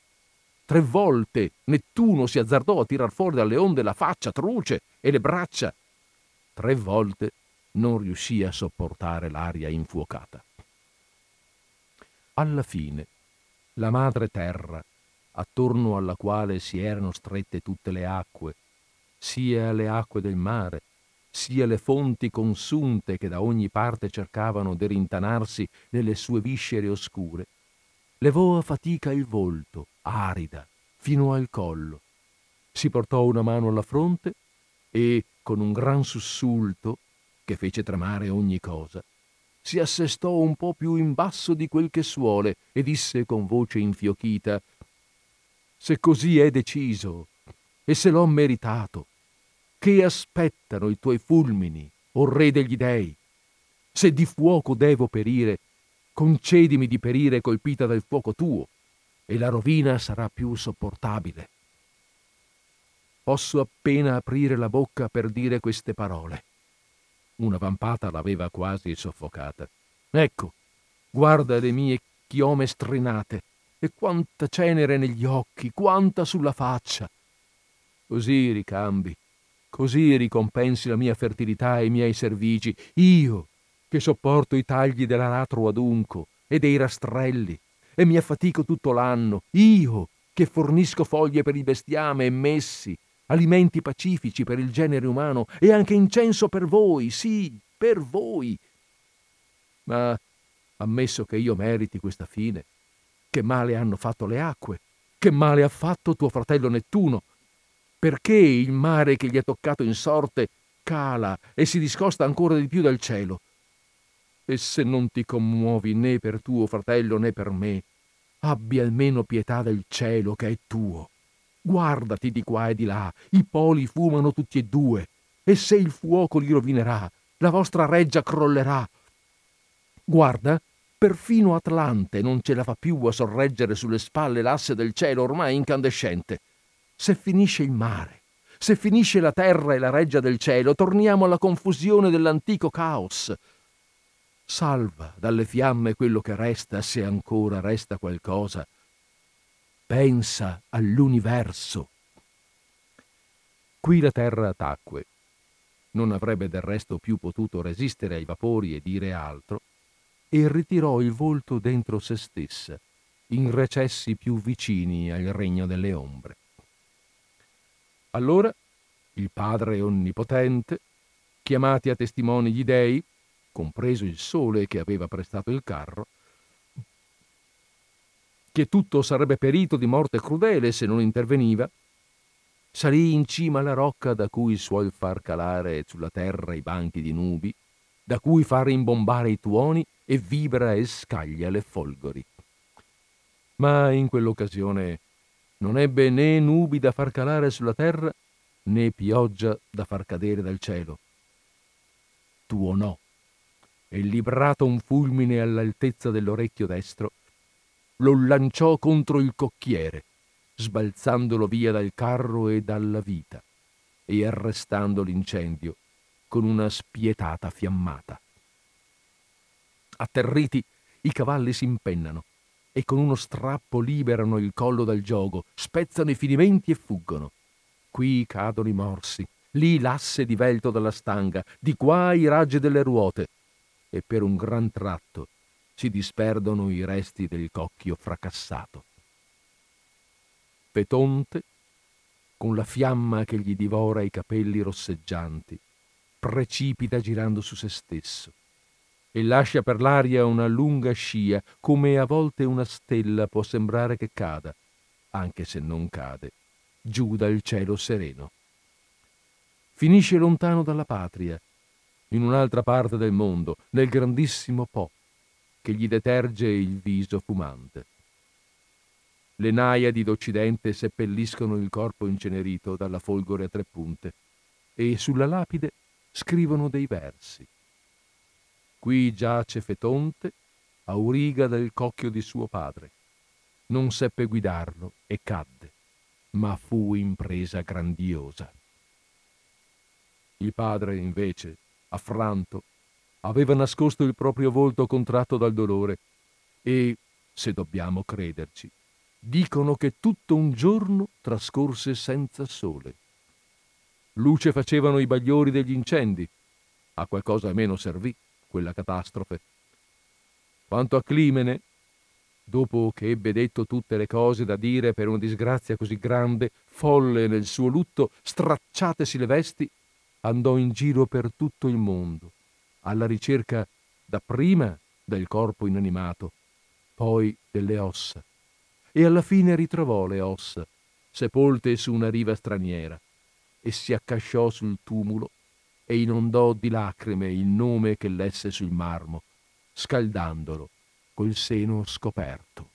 Tre volte Nettuno si azzardò a tirar fuori dalle onde la faccia truce e le braccia. Tre volte non riuscì a sopportare l'aria infuocata. Alla fine, la madre terra, attorno alla quale si erano strette tutte le acque, sia le acque del mare, sia le fonti consunte che da ogni parte cercavano di rintanarsi nelle sue viscere oscure, levò a fatica il volto, arida, fino al collo, si portò una mano alla fronte e, con un gran sussulto, che fece tremare ogni cosa, si assestò un po più in basso di quel che suole e disse con voce infiocchita Se così è deciso e se l'ho meritato, che aspettano i tuoi fulmini, o re degli dei? Se di fuoco devo perire, concedimi di perire colpita dal fuoco tuo, e la rovina sarà più sopportabile. Posso appena aprire la bocca per dire queste parole. Una vampata l'aveva quasi soffocata. Ecco, guarda le mie chiome strinate, e quanta cenere negli occhi, quanta sulla faccia. Così ricambi, così ricompensi la mia fertilità e i miei servigi, io che sopporto i tagli dell'aratro adunco e dei rastrelli, e mi affatico tutto l'anno, io che fornisco foglie per il bestiame e messi, alimenti pacifici per il genere umano e anche incenso per voi, sì, per voi. Ma ammesso che io meriti questa fine, che male hanno fatto le acque, che male ha fatto tuo fratello Nettuno, perché il mare che gli è toccato in sorte cala e si discosta ancora di più dal cielo? E se non ti commuovi né per tuo fratello né per me, abbi almeno pietà del cielo che è tuo. Guardati di qua e di là, i poli fumano tutti e due, e se il fuoco li rovinerà, la vostra reggia crollerà. Guarda, perfino Atlante non ce la fa più a sorreggere sulle spalle l'asse del cielo ormai incandescente. Se finisce il mare, se finisce la terra e la reggia del cielo, torniamo alla confusione dell'antico caos. Salva dalle fiamme quello che resta, se ancora resta qualcosa. Pensa all'universo. Qui la terra tacque. Non avrebbe del resto più potuto resistere ai vapori e dire altro, e ritirò il volto dentro se stessa, in recessi più vicini al regno delle ombre. Allora il Padre Onnipotente, chiamati a testimoni gli dei, compreso il sole che aveva prestato il carro, che tutto sarebbe perito di morte crudele se non interveniva, salì in cima alla rocca da cui suol far calare sulla terra i banchi di nubi, da cui fa rimbombare i tuoni e vibra e scaglia le folgori. Ma in quell'occasione non ebbe né nubi da far calare sulla terra, né pioggia da far cadere dal cielo. Tuonò e librato un fulmine all'altezza dell'orecchio destro, lo lanciò contro il cocchiere, sbalzandolo via dal carro e dalla vita, e arrestando l'incendio con una spietata fiammata. Atterriti, i cavalli si impennano e con uno strappo liberano il collo dal giogo, spezzano i finimenti e fuggono. Qui cadono i morsi, lì l'asse divelto dalla stanga, di qua i raggi delle ruote, e per un gran tratto si disperdono i resti del cocchio fracassato. Petonte, con la fiamma che gli divora i capelli rosseggianti, precipita girando su se stesso e lascia per l'aria una lunga scia, come a volte una stella può sembrare che cada, anche se non cade, giù dal cielo sereno. Finisce lontano dalla patria, in un'altra parte del mondo, nel grandissimo Po, che gli deterge il viso fumante. Le naiadi d'Occidente seppelliscono il corpo incenerito dalla folgore a tre punte e sulla lapide scrivono dei versi. Qui giace Fetonte, auriga del cocchio di suo padre. Non seppe guidarlo e cadde, ma fu impresa grandiosa. Il padre, invece, affranto, aveva nascosto il proprio volto contratto dal dolore e, se dobbiamo crederci, dicono che tutto un giorno trascorse senza sole. Luce facevano i bagliori degli incendi, a qualcosa almeno servì quella catastrofe. Quanto a Climene, dopo che ebbe detto tutte le cose da dire per una disgrazia così grande, folle nel suo lutto, stracciatesi le vesti, andò in giro per tutto il mondo, alla ricerca dapprima del corpo inanimato, poi delle ossa, e alla fine ritrovò le ossa, sepolte su una riva straniera, e si accasciò sul tumulo e inondò di lacrime il nome che lesse sul marmo, scaldandolo col seno scoperto.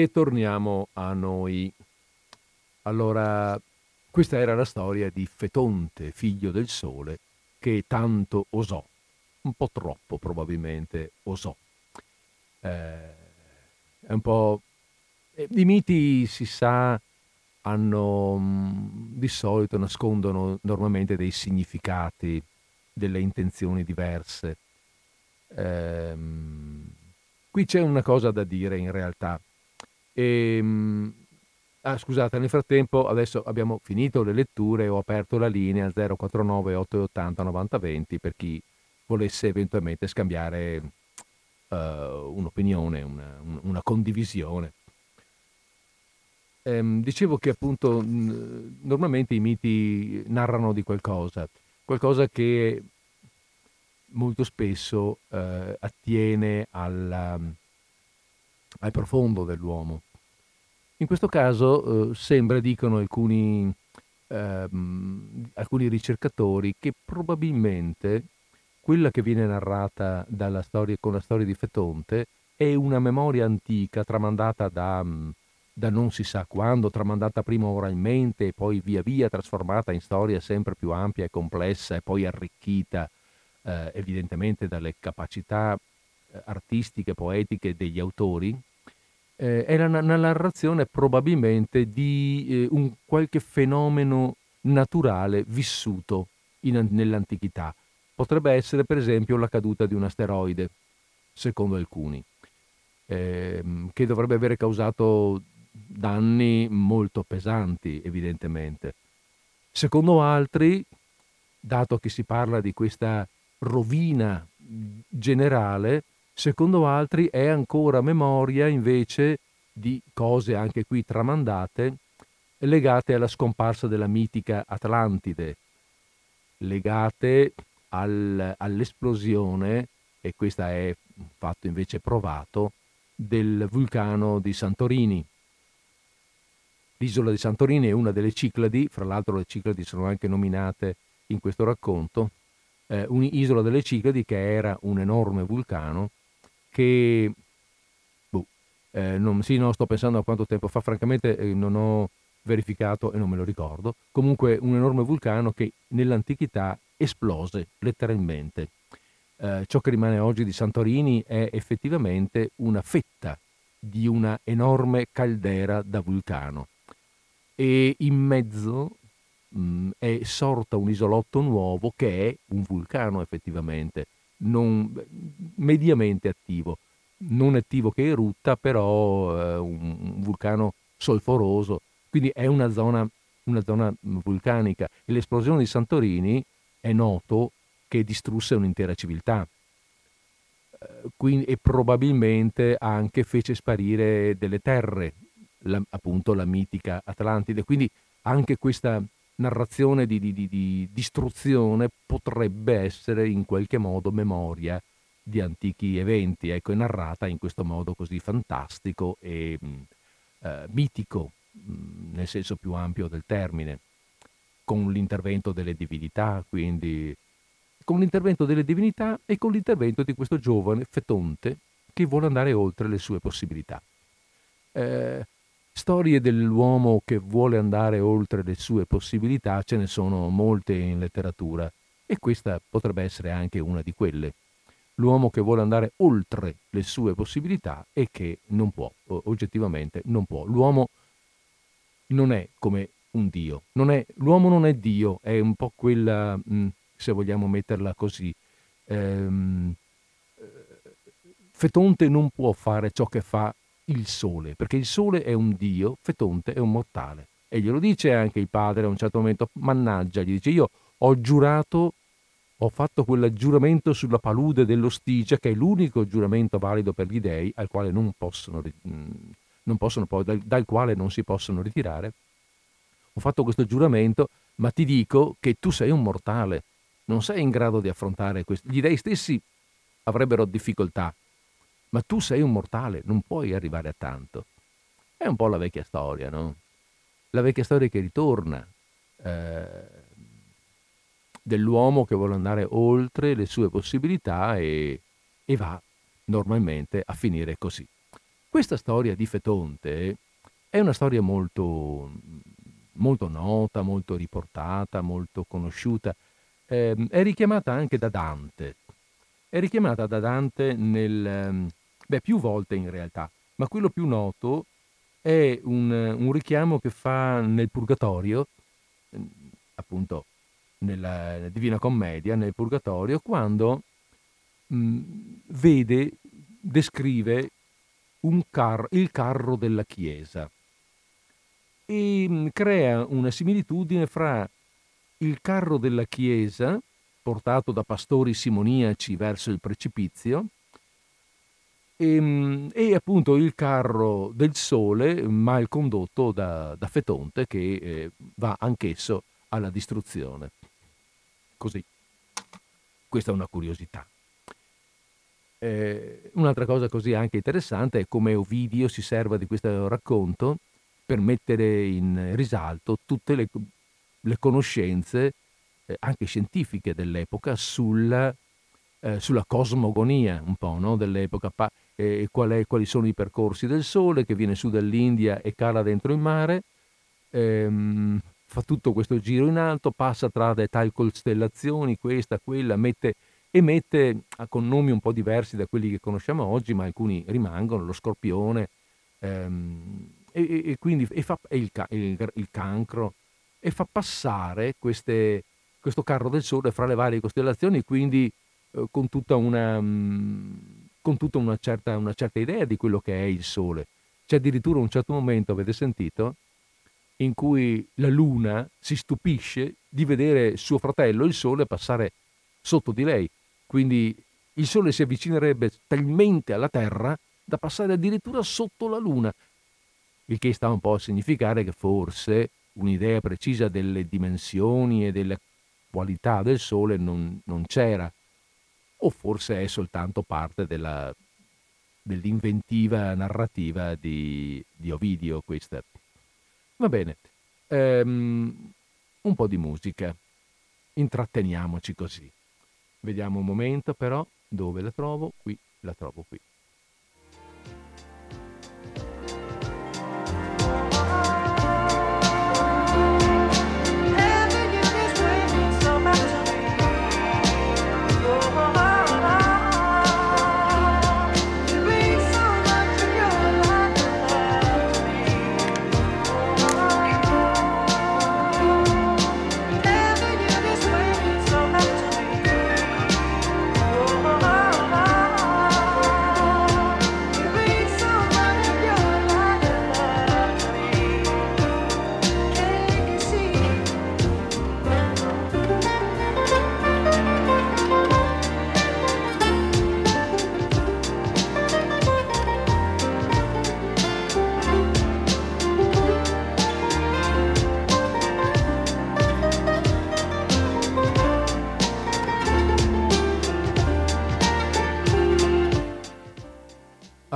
E torniamo a noi. Allora, questa era la storia di Fetonte, figlio del sole, che tanto osò, un po' troppo probabilmente osò. Eh, è un po'... Eh, I miti, si sa, hanno mm, di solito nascondono normalmente dei significati, delle intenzioni diverse. Eh, qui c'è una cosa da dire in realtà. E, ehm, ah, scusate, nel frattempo adesso abbiamo finito le letture ho aperto la linea 049 880 9020 per chi volesse eventualmente scambiare uh, un'opinione, una, una condivisione. Ehm, dicevo che appunto normalmente i miti narrano di qualcosa, qualcosa che molto spesso eh, attiene alla, al profondo dell'uomo. In questo caso eh, sembra, dicono alcuni, ehm, alcuni ricercatori, che probabilmente quella che viene narrata storia, con la storia di Fetonte è una memoria antica tramandata da, da, non si sa quando, tramandata prima oralmente e poi via via trasformata in storia sempre più ampia e complessa e poi arricchita eh, evidentemente dalle capacità eh, artistiche, poetiche degli autori eh, è la, la, narrazione probabilmente di eh, un qualche fenomeno naturale vissuto in, nell'antichità. Potrebbe essere per esempio la caduta di un asteroide, secondo alcuni, ehm, che dovrebbe avere causato danni molto pesanti, evidentemente. Secondo altri, dato che si parla di questa rovina generale, secondo altri è ancora memoria invece di cose anche qui tramandate legate alla scomparsa della mitica Atlantide, legate al, all'esplosione, e questo è un fatto invece provato, del vulcano di Santorini. L'isola di Santorini è una delle Cicladi, fra l'altro le Cicladi sono anche nominate in questo racconto, eh, un'isola delle Cicladi che era un enorme vulcano che, boh, eh, non, sì, no, sto pensando a quanto tempo fa, francamente eh, non ho verificato e non me lo ricordo, comunque un enorme vulcano che nell'antichità esplose letteralmente. Eh, ciò che rimane oggi di Santorini è effettivamente una fetta di una enorme caldera da vulcano. E in mezzo mh, mm, è sorta un isolotto nuovo che è un vulcano effettivamente, non, mediamente attivo, non attivo che erutta, però eh, un, un, vulcano solforoso, quindi è una zona, una zona vulcanica e l'esplosione di Santorini è noto che distrusse un'intera civiltà. Eh, quindi, e probabilmente anche fece sparire delle terre la, appunto la mitica Atlantide. Quindi anche questa narrazione di, di, di, di, distruzione potrebbe essere in qualche modo memoria di antichi eventi, ecco, è narrata in questo modo così fantastico e mm, eh, mitico, mm, nel senso più ampio del termine, con l'intervento delle divinità, quindi con l'intervento delle divinità e con l'intervento di questo giovane fetonte che vuole andare oltre le sue possibilità. Eh, Storie dell'uomo che vuole andare oltre le sue possibilità ce ne sono molte in letteratura e questa potrebbe essere anche una di quelle. L'uomo che vuole andare oltre le sue possibilità e che non può, oggettivamente non può. L'uomo non è come un Dio, non è, l'uomo non è Dio, è un po' quella, mm, se vogliamo metterla così, ehm, Fetonte non può fare ciò che fa il sole, perché il sole è un dio, Fetonte è un mortale. E glielo dice anche il padre a un certo momento, mannaggia, gli dice io ho giurato, ho fatto quel giuramento sulla palude dell'Ostigia, che è l'unico giuramento valido per gli dei, al quale possono, non possono dal, dal quale non si possono ritirare. Ho fatto questo giuramento, ma ti dico che tu sei un mortale, non sei in grado di affrontare questo. Gli dei stessi avrebbero difficoltà ma tu sei un mortale, non puoi arrivare a tanto. È un po' la vecchia storia, no? La vecchia storia che ritorna eh, dell'uomo che vuole andare oltre le sue possibilità e, e va normalmente a finire così. Questa storia di Fetonte è una storia molto, molto nota, molto riportata, molto conosciuta. Eh, è richiamata anche da Dante. È richiamata da Dante nel, Beh, più volte in realtà, ma quello più noto è un, un richiamo che fa nel Purgatorio, ehm, appunto nella Divina Commedia, nel Purgatorio, quando mh, vede, descrive car- il carro della Chiesa. E mh, crea una similitudine fra il carro della Chiesa, portato da pastori simoniaci verso il precipizio, e, ehm, e, appunto il carro del sole mal condotto da, da Fetonte che eh, va anch'esso alla distruzione. Così. Questa è una curiosità. Eh, un'altra cosa così anche interessante è come Ovidio si serva di questo racconto per mettere in risalto tutte le, le conoscenze, eh, anche scientifiche dell'epoca, sulla, eh, sulla cosmogonia un po' no? dell'epoca. Pa- eh, qual è, quali sono i percorsi del Sole che viene su dall'India e cala dentro il mare, ehm, fa tutto questo giro in alto, passa tra le tali costellazioni, questa, quella, mette, e mette con nomi un po' diversi da quelli che conosciamo oggi, ma alcuni rimangono, lo scorpione, ehm, e, e, quindi e fa, e il, il, il, cancro e fa passare queste, questo carro del sole fra le varie costellazioni, quindi eh, con tutta, una, mm, con tutta una, certa, una certa idea di quello che è il sole. C'è addirittura un certo momento, avete sentito, in cui la luna si stupisce di vedere suo fratello, il sole, passare sotto di lei. Quindi il sole si avvicinerebbe talmente alla Terra da passare addirittura sotto la luna, il che sta un po' a significare che forse un'idea precisa delle dimensioni e delle qualità del Sole non, non c'era, o forse è soltanto parte della, dell'inventiva narrativa di, di, Ovidio questa. Va bene, um, un po' di musica, intratteniamoci così. Vediamo un momento però dove la trovo, qui la trovo qui.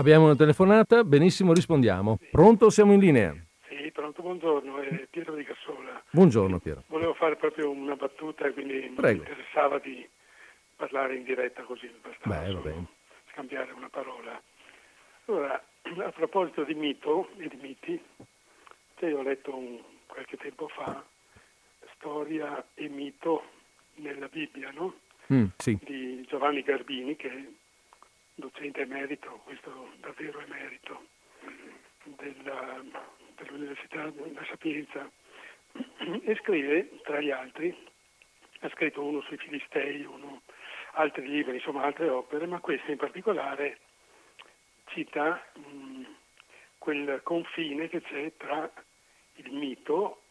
Abbiamo una telefonata, benissimo, rispondiamo. Pronto, siamo in linea? Sì, pronto, buongiorno, è Piero di Cassola. Buongiorno Piero. Volevo fare proprio una battuta quindi Prego. mi interessava di parlare in diretta così, bastava Beh, scambiare una parola. Allora, a proposito di mito e di miti, cioè io ho letto un, qualche tempo fa Storia e mito nella Bibbia, no? Mm, sì. Di Giovanni Garbini, che docente emerito, questo davvero emerito della, dell'Università della Sapienza, e scrive, tra gli altri, ha scritto uno sui Filistei, uno, altri libri, insomma altre opere, ma questa in particolare cita mh, quel confine che c'è tra il mito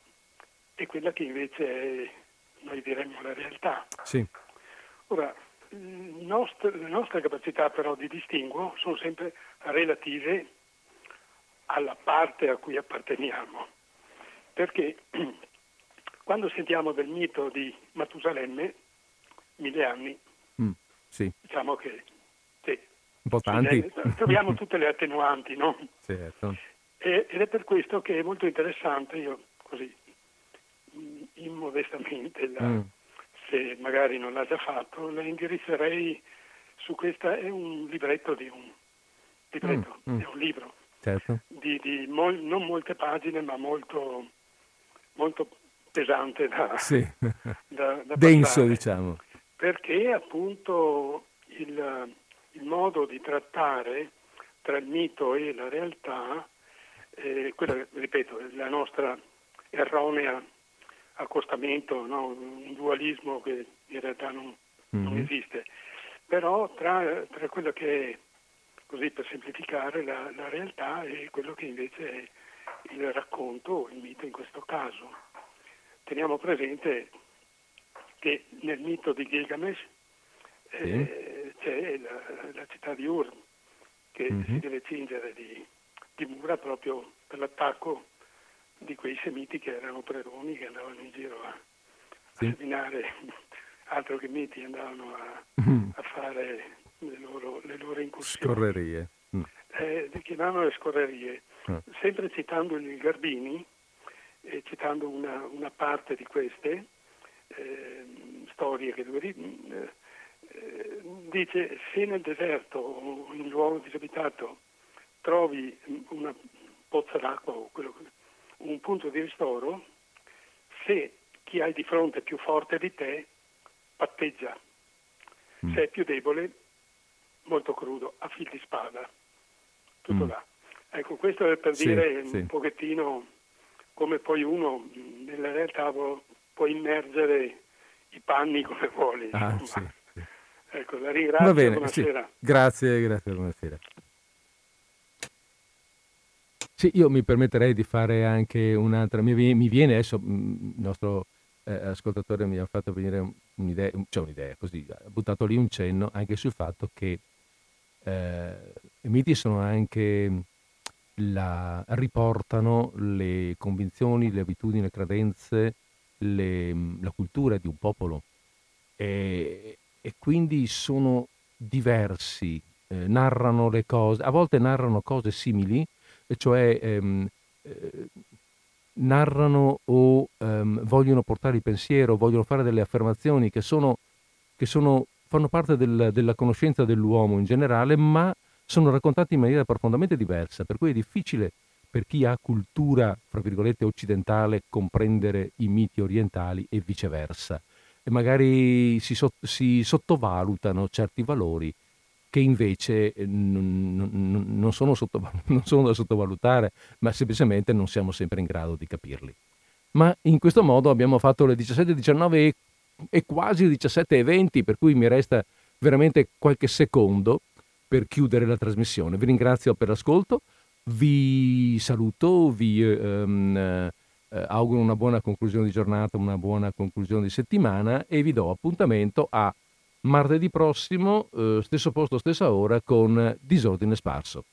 e quella che invece è, noi diremmo, la realtà. Sì. Ora, nostre, le nostre capacità però di distinguo sono sempre relative alla parte a cui apparteniamo, perché quando sentiamo del mito di Matusalemme, mille anni, mm, sì. diciamo che sì, un po' tanti. troviamo tutte le attenuanti, no? Certo. E, ed è per questo che è molto interessante, io così immodestamente la, mm se magari non l'ha già fatto, la indirizzerei su questa, è un libretto di un, libretto, mm, mm. è un libro certo. di, di mol, non molte pagine ma molto, molto pesante da, sì. da, da denso diciamo perché appunto il, il, modo di trattare tra il mito e la realtà eh, quella ripeto la nostra erronea accostamento, no? un dualismo che in realtà non, mm-hmm. non esiste. Però tra, tra, quello che è, così per semplificare, la, la, realtà e quello che invece è il racconto il mito in questo caso. Teniamo presente che nel mito di Gilgamesh eh, c'è la, la, città di Ur che mm-hmm. si deve cingere di, di mura proprio per l'attacco di quei semiti che erano preroni che andavano in giro a, sì. a seminare altro che miti, andavano a, mm. a fare le loro, le loro, incursioni. Scorrerie. Mm. Eh, chiamavano le scorrerie. Mm. Sempre citando il Garbini, eh, citando una, una, parte di queste eh, storie che lui eh, dice se nel deserto o in un luogo disabitato trovi una pozza d'acqua o quello che un punto di ristoro se chi hai di fronte è più forte di te patteggia, mm. se è più debole molto crudo, a fil di spada, tutto mm. là. Ecco, questo è per sì, dire sì. un pochettino come poi uno nella realtà può, può immergere i panni come vuole. Ah, sì, ecco, la ringrazio. Va bene, buonasera. Grazie, grazie, buonasera. Sì, io mi permetterei di fare anche un'altra. Mi, viene adesso, il nostro eh, ascoltatore mi ha fatto venire un'idea, cioè un'idea così, ha buttato lì un cenno anche sul fatto che eh, i miti sono anche la, riportano le convinzioni, le abitudini, le credenze, le, la cultura di un popolo e, e quindi sono diversi, eh, narrano le cose, a volte narrano cose simili, cioè ehm, eh, narrano o ehm, vogliono portare il pensiero, vogliono fare delle affermazioni che, sono, che sono, fanno parte del, della conoscenza dell'uomo in generale, ma sono raccontate in maniera profondamente diversa, per cui è difficile per chi ha cultura, fra virgolette, occidentale, comprendere i miti orientali e viceversa. E magari si, si sottovalutano certi valori che invece eh, non, sono non, sono da sottovalutare, ma semplicemente non siamo sempre in grado di capirli. Ma in questo modo abbiamo fatto le 17.19 e, e quasi le 17.20, per cui mi resta veramente qualche secondo per chiudere la trasmissione. Vi ringrazio per l'ascolto, vi saluto, vi ehm, eh, auguro una buona conclusione di giornata, una buona conclusione di settimana e vi do appuntamento a martedì prossimo, eh, stesso posto, stessa ora, con Disordine Sparso.